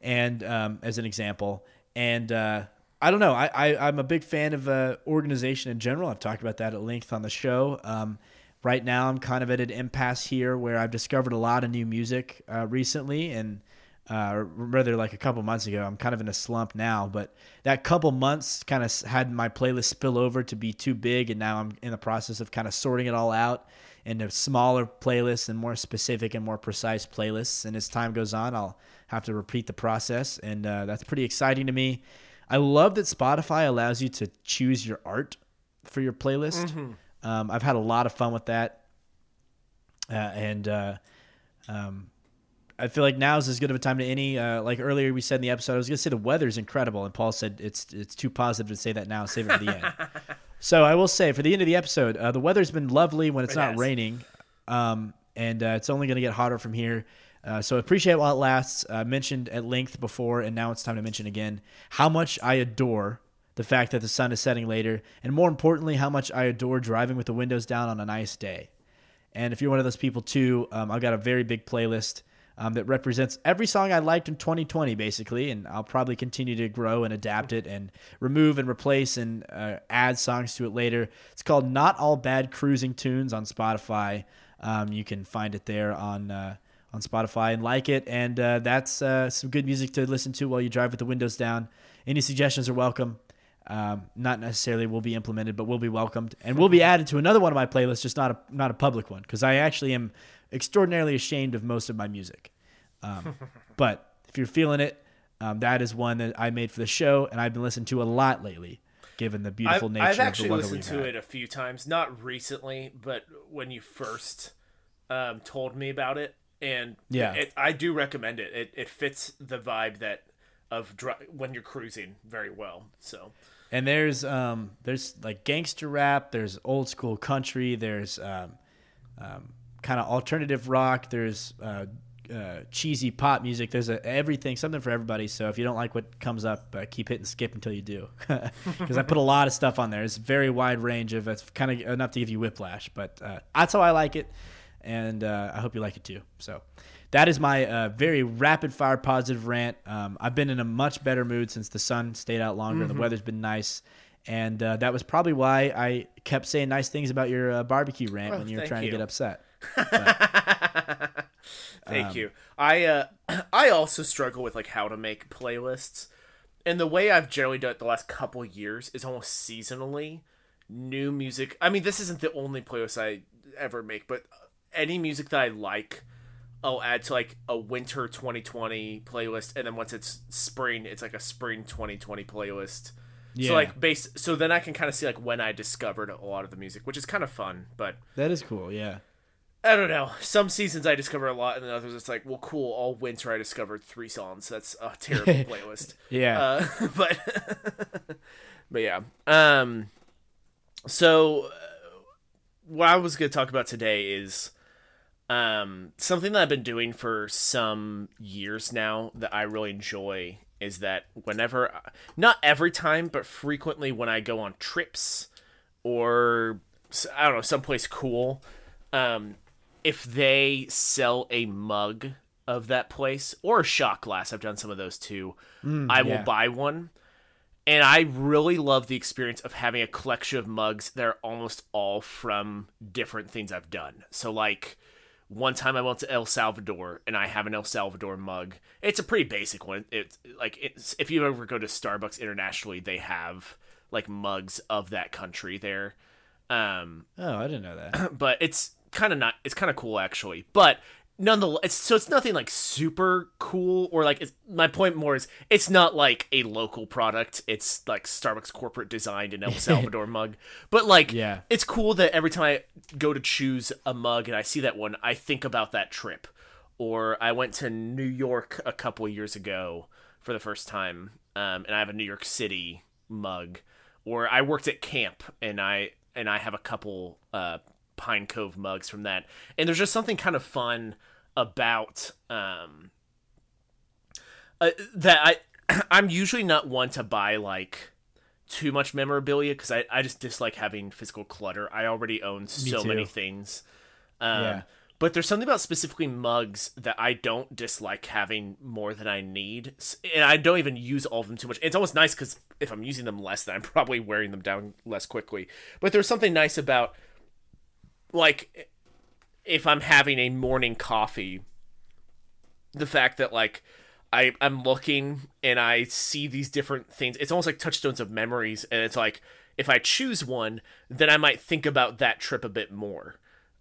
and um, as an example. And uh, I don't know. I, I I'm a big fan of uh, organization in general. I've talked about that at length on the show. Um, right now, I'm kind of at an impasse here where I've discovered a lot of new music uh, recently, and uh, rather like a couple months ago. I'm kind of in a slump now, but that couple months kind of had my playlist spill over to be too big, and now I'm in the process of kind of sorting it all out into smaller playlists and more specific and more precise playlists. And as time goes on, I'll have to repeat the process, and uh, that's pretty exciting to me. I love that Spotify allows you to choose your art for your playlist. Um, I've had a lot of fun with that, uh, and uh, um, I feel like now is as good of a time to any. Uh, like earlier we said in the episode, I was going to say the weather is incredible, and Paul said it's it's too positive to say that now. Save it for the end. So I will say for the end of the episode, uh, the weather's been lovely when it's It not has. raining, um, and uh, it's only going to get hotter from here. Uh, so appreciate while it lasts. I mentioned at length before, and now it's time to mention again how much I adore the fact that the sun is setting later, and more importantly, how much I adore driving with the windows down on a nice day. And if you're one of those people too, um, I've got a very big playlist um, that represents every song I liked in 2020, basically. And I'll probably continue to grow and adapt it and remove and replace and uh, add songs to it later. It's called Not All Bad Cruising Tunes on Spotify. Um, you can find it there on uh, on Spotify and like it. And uh, that's uh, some good music to listen to while you drive with the windows down. Any suggestions are welcome. Um, not necessarily will be implemented, but will be welcomed and will be added to another one of my playlists, just not a not a public one, because I actually am extraordinarily ashamed of most of my music. Um, but if you're feeling it, um, that is one that I made for the show, and I've been listening to a lot lately, given the beautiful I've, nature I've of the actually listened to had. it a few times, not recently, but when you first um, told me about it, and Yeah. it, I do recommend it. It it fits the vibe that of dri- when you're cruising very well. So And there's um there's like gangster rap, there's old school country, there's um, um kind of alternative rock, there's uh, uh, cheesy pop music. There's a, everything, something for everybody. So if you don't like what comes up, uh, keep hitting skip until you do, because I put a lot of stuff on there. It's a very wide range of. It's kind of enough to give you whiplash, but uh, that's how I like it, and uh, I hope you like it too. So. That is my uh, very rapid fire positive rant. Um, I've been in a much better mood since the sun stayed out longer and the weather's been nice. And uh, that was probably why I kept saying nice things about your uh, barbecue rant when you were trying you. to get upset. Thank Um, you. I uh I also struggle with like how to make playlists. And the way I've generally done it the last couple years is almost seasonally new music. I mean, this isn't the only playlist I ever make, but any music that I like, I'll add to like a winter 2020 playlist and then once it's spring, it's like a spring 2020 playlist. Yeah. So like base so then I can kind of see like when I discovered a lot of the music, which is kind of fun, but That is cool. Yeah. I don't know. Some seasons I discover a lot, and then others it's like, well, cool. All winter I discovered three songs. That's a terrible playlist. Yeah. Uh, but but yeah. Um. So uh, what I was going to talk about today is um something that I've been doing for some years now that I really enjoy is that whenever not every time but frequently when I go on trips or I don't know someplace cool um if they sell a mug of that place or a shot glass I've done some of those too I will yeah. buy one and I really love the experience of having a collection of mugs that are almost all from different things I've done. So, like, one time I went to El Salvador and I have an El Salvador mug. It's a pretty basic one. It's like, it's, if you ever go to Starbucks internationally, they have like mugs of that country there. Um, oh, I didn't know that. but it's kind of not it's kind of cool actually but nonetheless it's so it's nothing like super cool or like it's, my point more is it's not like a local product. It's like starbucks corporate designed an el salvador mug. But like Yeah. it's cool that every time i go to choose a mug and i see that one i think about that trip. Or i went to new york a couple years ago for the first time um, and i have a new york city mug. Or i worked at camp and i and i have a couple uh, pine cove mugs from that. And there's just something kind of fun about um, uh, that i i'm usually not one to buy like too much memorabilia because I, I just dislike having physical clutter i already own so many things um, Yeah. but there's something about specifically mugs that I don't dislike having more than I need, and I don't even use all of them too much. It's almost nice because if I'm using them less, then I'm probably wearing them down less quickly. But there's something nice about, like, if I'm having a morning coffee, the fact that like I I'm looking and I see these different things. It's almost like touchstones of memories, and it's like if I choose one, then I might think about that trip a bit more.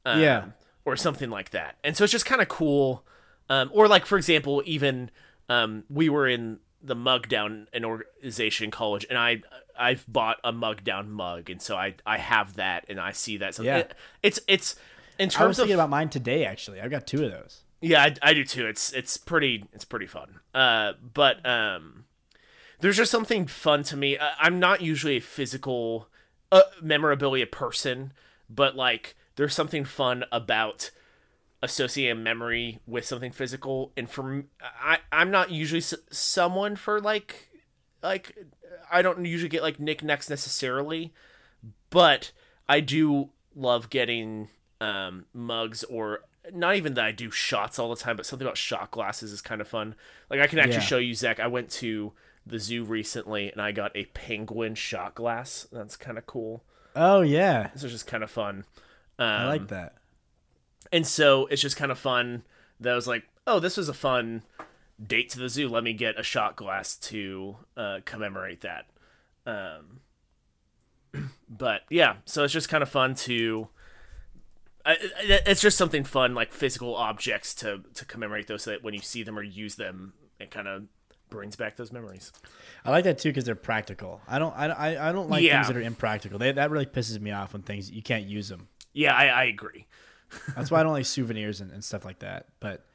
Um, Yeah. Or something like that. And so it's just kind of cool. Um, or like for example, even um, we were in the mug down an organization in college, and I I've bought a mug down mug, and so I I have that, and I see that. So Yeah. it- it's it's in I was terms of thinking about mine today. Actually, I've got two of those. yeah, I, I do too. It's it's pretty it's pretty fun. Uh, but um, there's just something fun to me. I, I'm not usually a physical uh, memorabilia person, but like there's something fun about associating memory with something physical. And for I I'm not usually s- someone for like like I don't usually get like knickknacks necessarily, but I do love getting um, mugs or not even that I do shots all the time, but something about shot glasses is kind of fun. Like I can actually Yeah. show you, Zach. I went to the zoo recently and I got a penguin shot glass. That's kind of cool. Oh yeah, This is just kind of fun. Um, I like that. and so it's just kind of fun that I was like, oh, this was a fun date to the zoo. Let me get a shot glass to uh, commemorate that. Um, but yeah, so it's just kind of fun to. It's just something fun, like physical objects to to commemorate those. So that when you see them or use them, it kind of brings back those memories. I like that too because they're practical. I don't. I, I, I don't like Yeah. things that are impractical. They, that really pisses me off when things you can't use them. Yeah, I, I agree. That's why I don't like souvenirs and, and stuff like that. But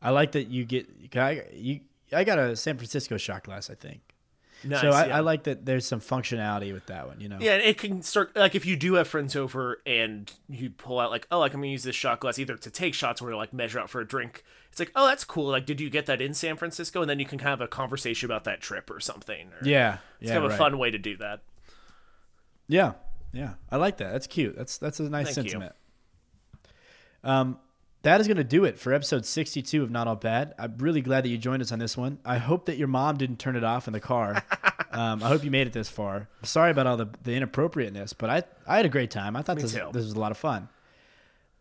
I like that you get. I you. I got a San Francisco shot glass. I think. Nice, so I, yeah. I like that. There's some functionality with that one. You know. Yeah, it can start like if you do have friends over and you pull out like, oh, like I'm gonna use this shot glass either to take shots or to like measure out for a drink. It's like, oh, that's cool. Like, did you get that in San Francisco? And then you can kind of have a conversation about that trip or something. Or, Yeah. it's yeah. kind of a fun way to do that. Yeah, yeah, I like that. That's cute. That's that's a nice Thank you. sentiment. Um, that is going to do it for episode sixty-two of Not All Bad. I'm really glad that you joined us on this one. I hope that your mom didn't turn it off in the car. um, I hope you made it this far. Sorry about all the, the inappropriateness, but I I had a great time. I thought Me this too. this was a lot of fun.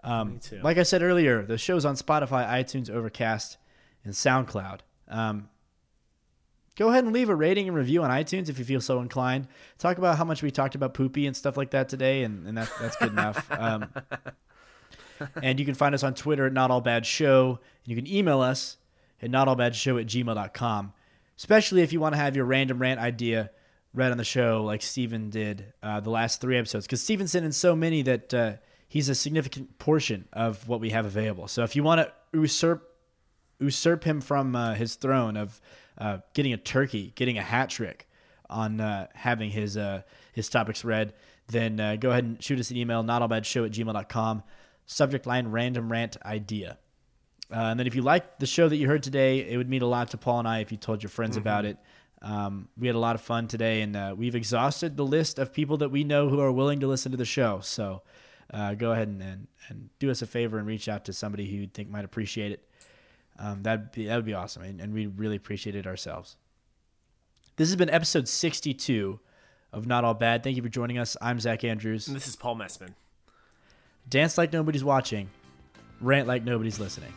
Um, Me too. Like I said earlier, the show's on Spotify, iTunes, Overcast, and SoundCloud. Um, go ahead and leave a rating and review on iTunes if you feel so inclined. Talk about how much we talked about poopy and stuff like that today, and, and that, that's good enough. And you can find us on Twitter at Not All Bad Show. And you can email us at notallbadshow at gmail.com, especially if you want to have your random rant idea read on the show like Steven did uh, the last three episodes. Because Steven sent in so many that uh, he's a significant portion of what we have available. So if you want to usurp usurp him from uh, his throne of uh, getting a turkey, getting a hat trick on uh, having his uh, his topics read, then go ahead and shoot us an email, notallbadshow at gmail.com. Subject line random rant idea. Uh, and then if you like the show that you heard today, it would mean a lot to Paul and I if you told your friends about it. Um, we had a lot of fun today, and uh, we've exhausted the list of people that we know who are willing to listen to the show. So uh, go ahead and, and, and do us a favor and reach out to somebody who you think might appreciate it. Um, that'd be that would be awesome, and, and we really appreciate it ourselves. This has been episode sixty-two of Not All Bad. Thank you for joining us. I'm Zach Andrews. And this is Paul Messman. Dance like nobody's watching, rant like nobody's listening.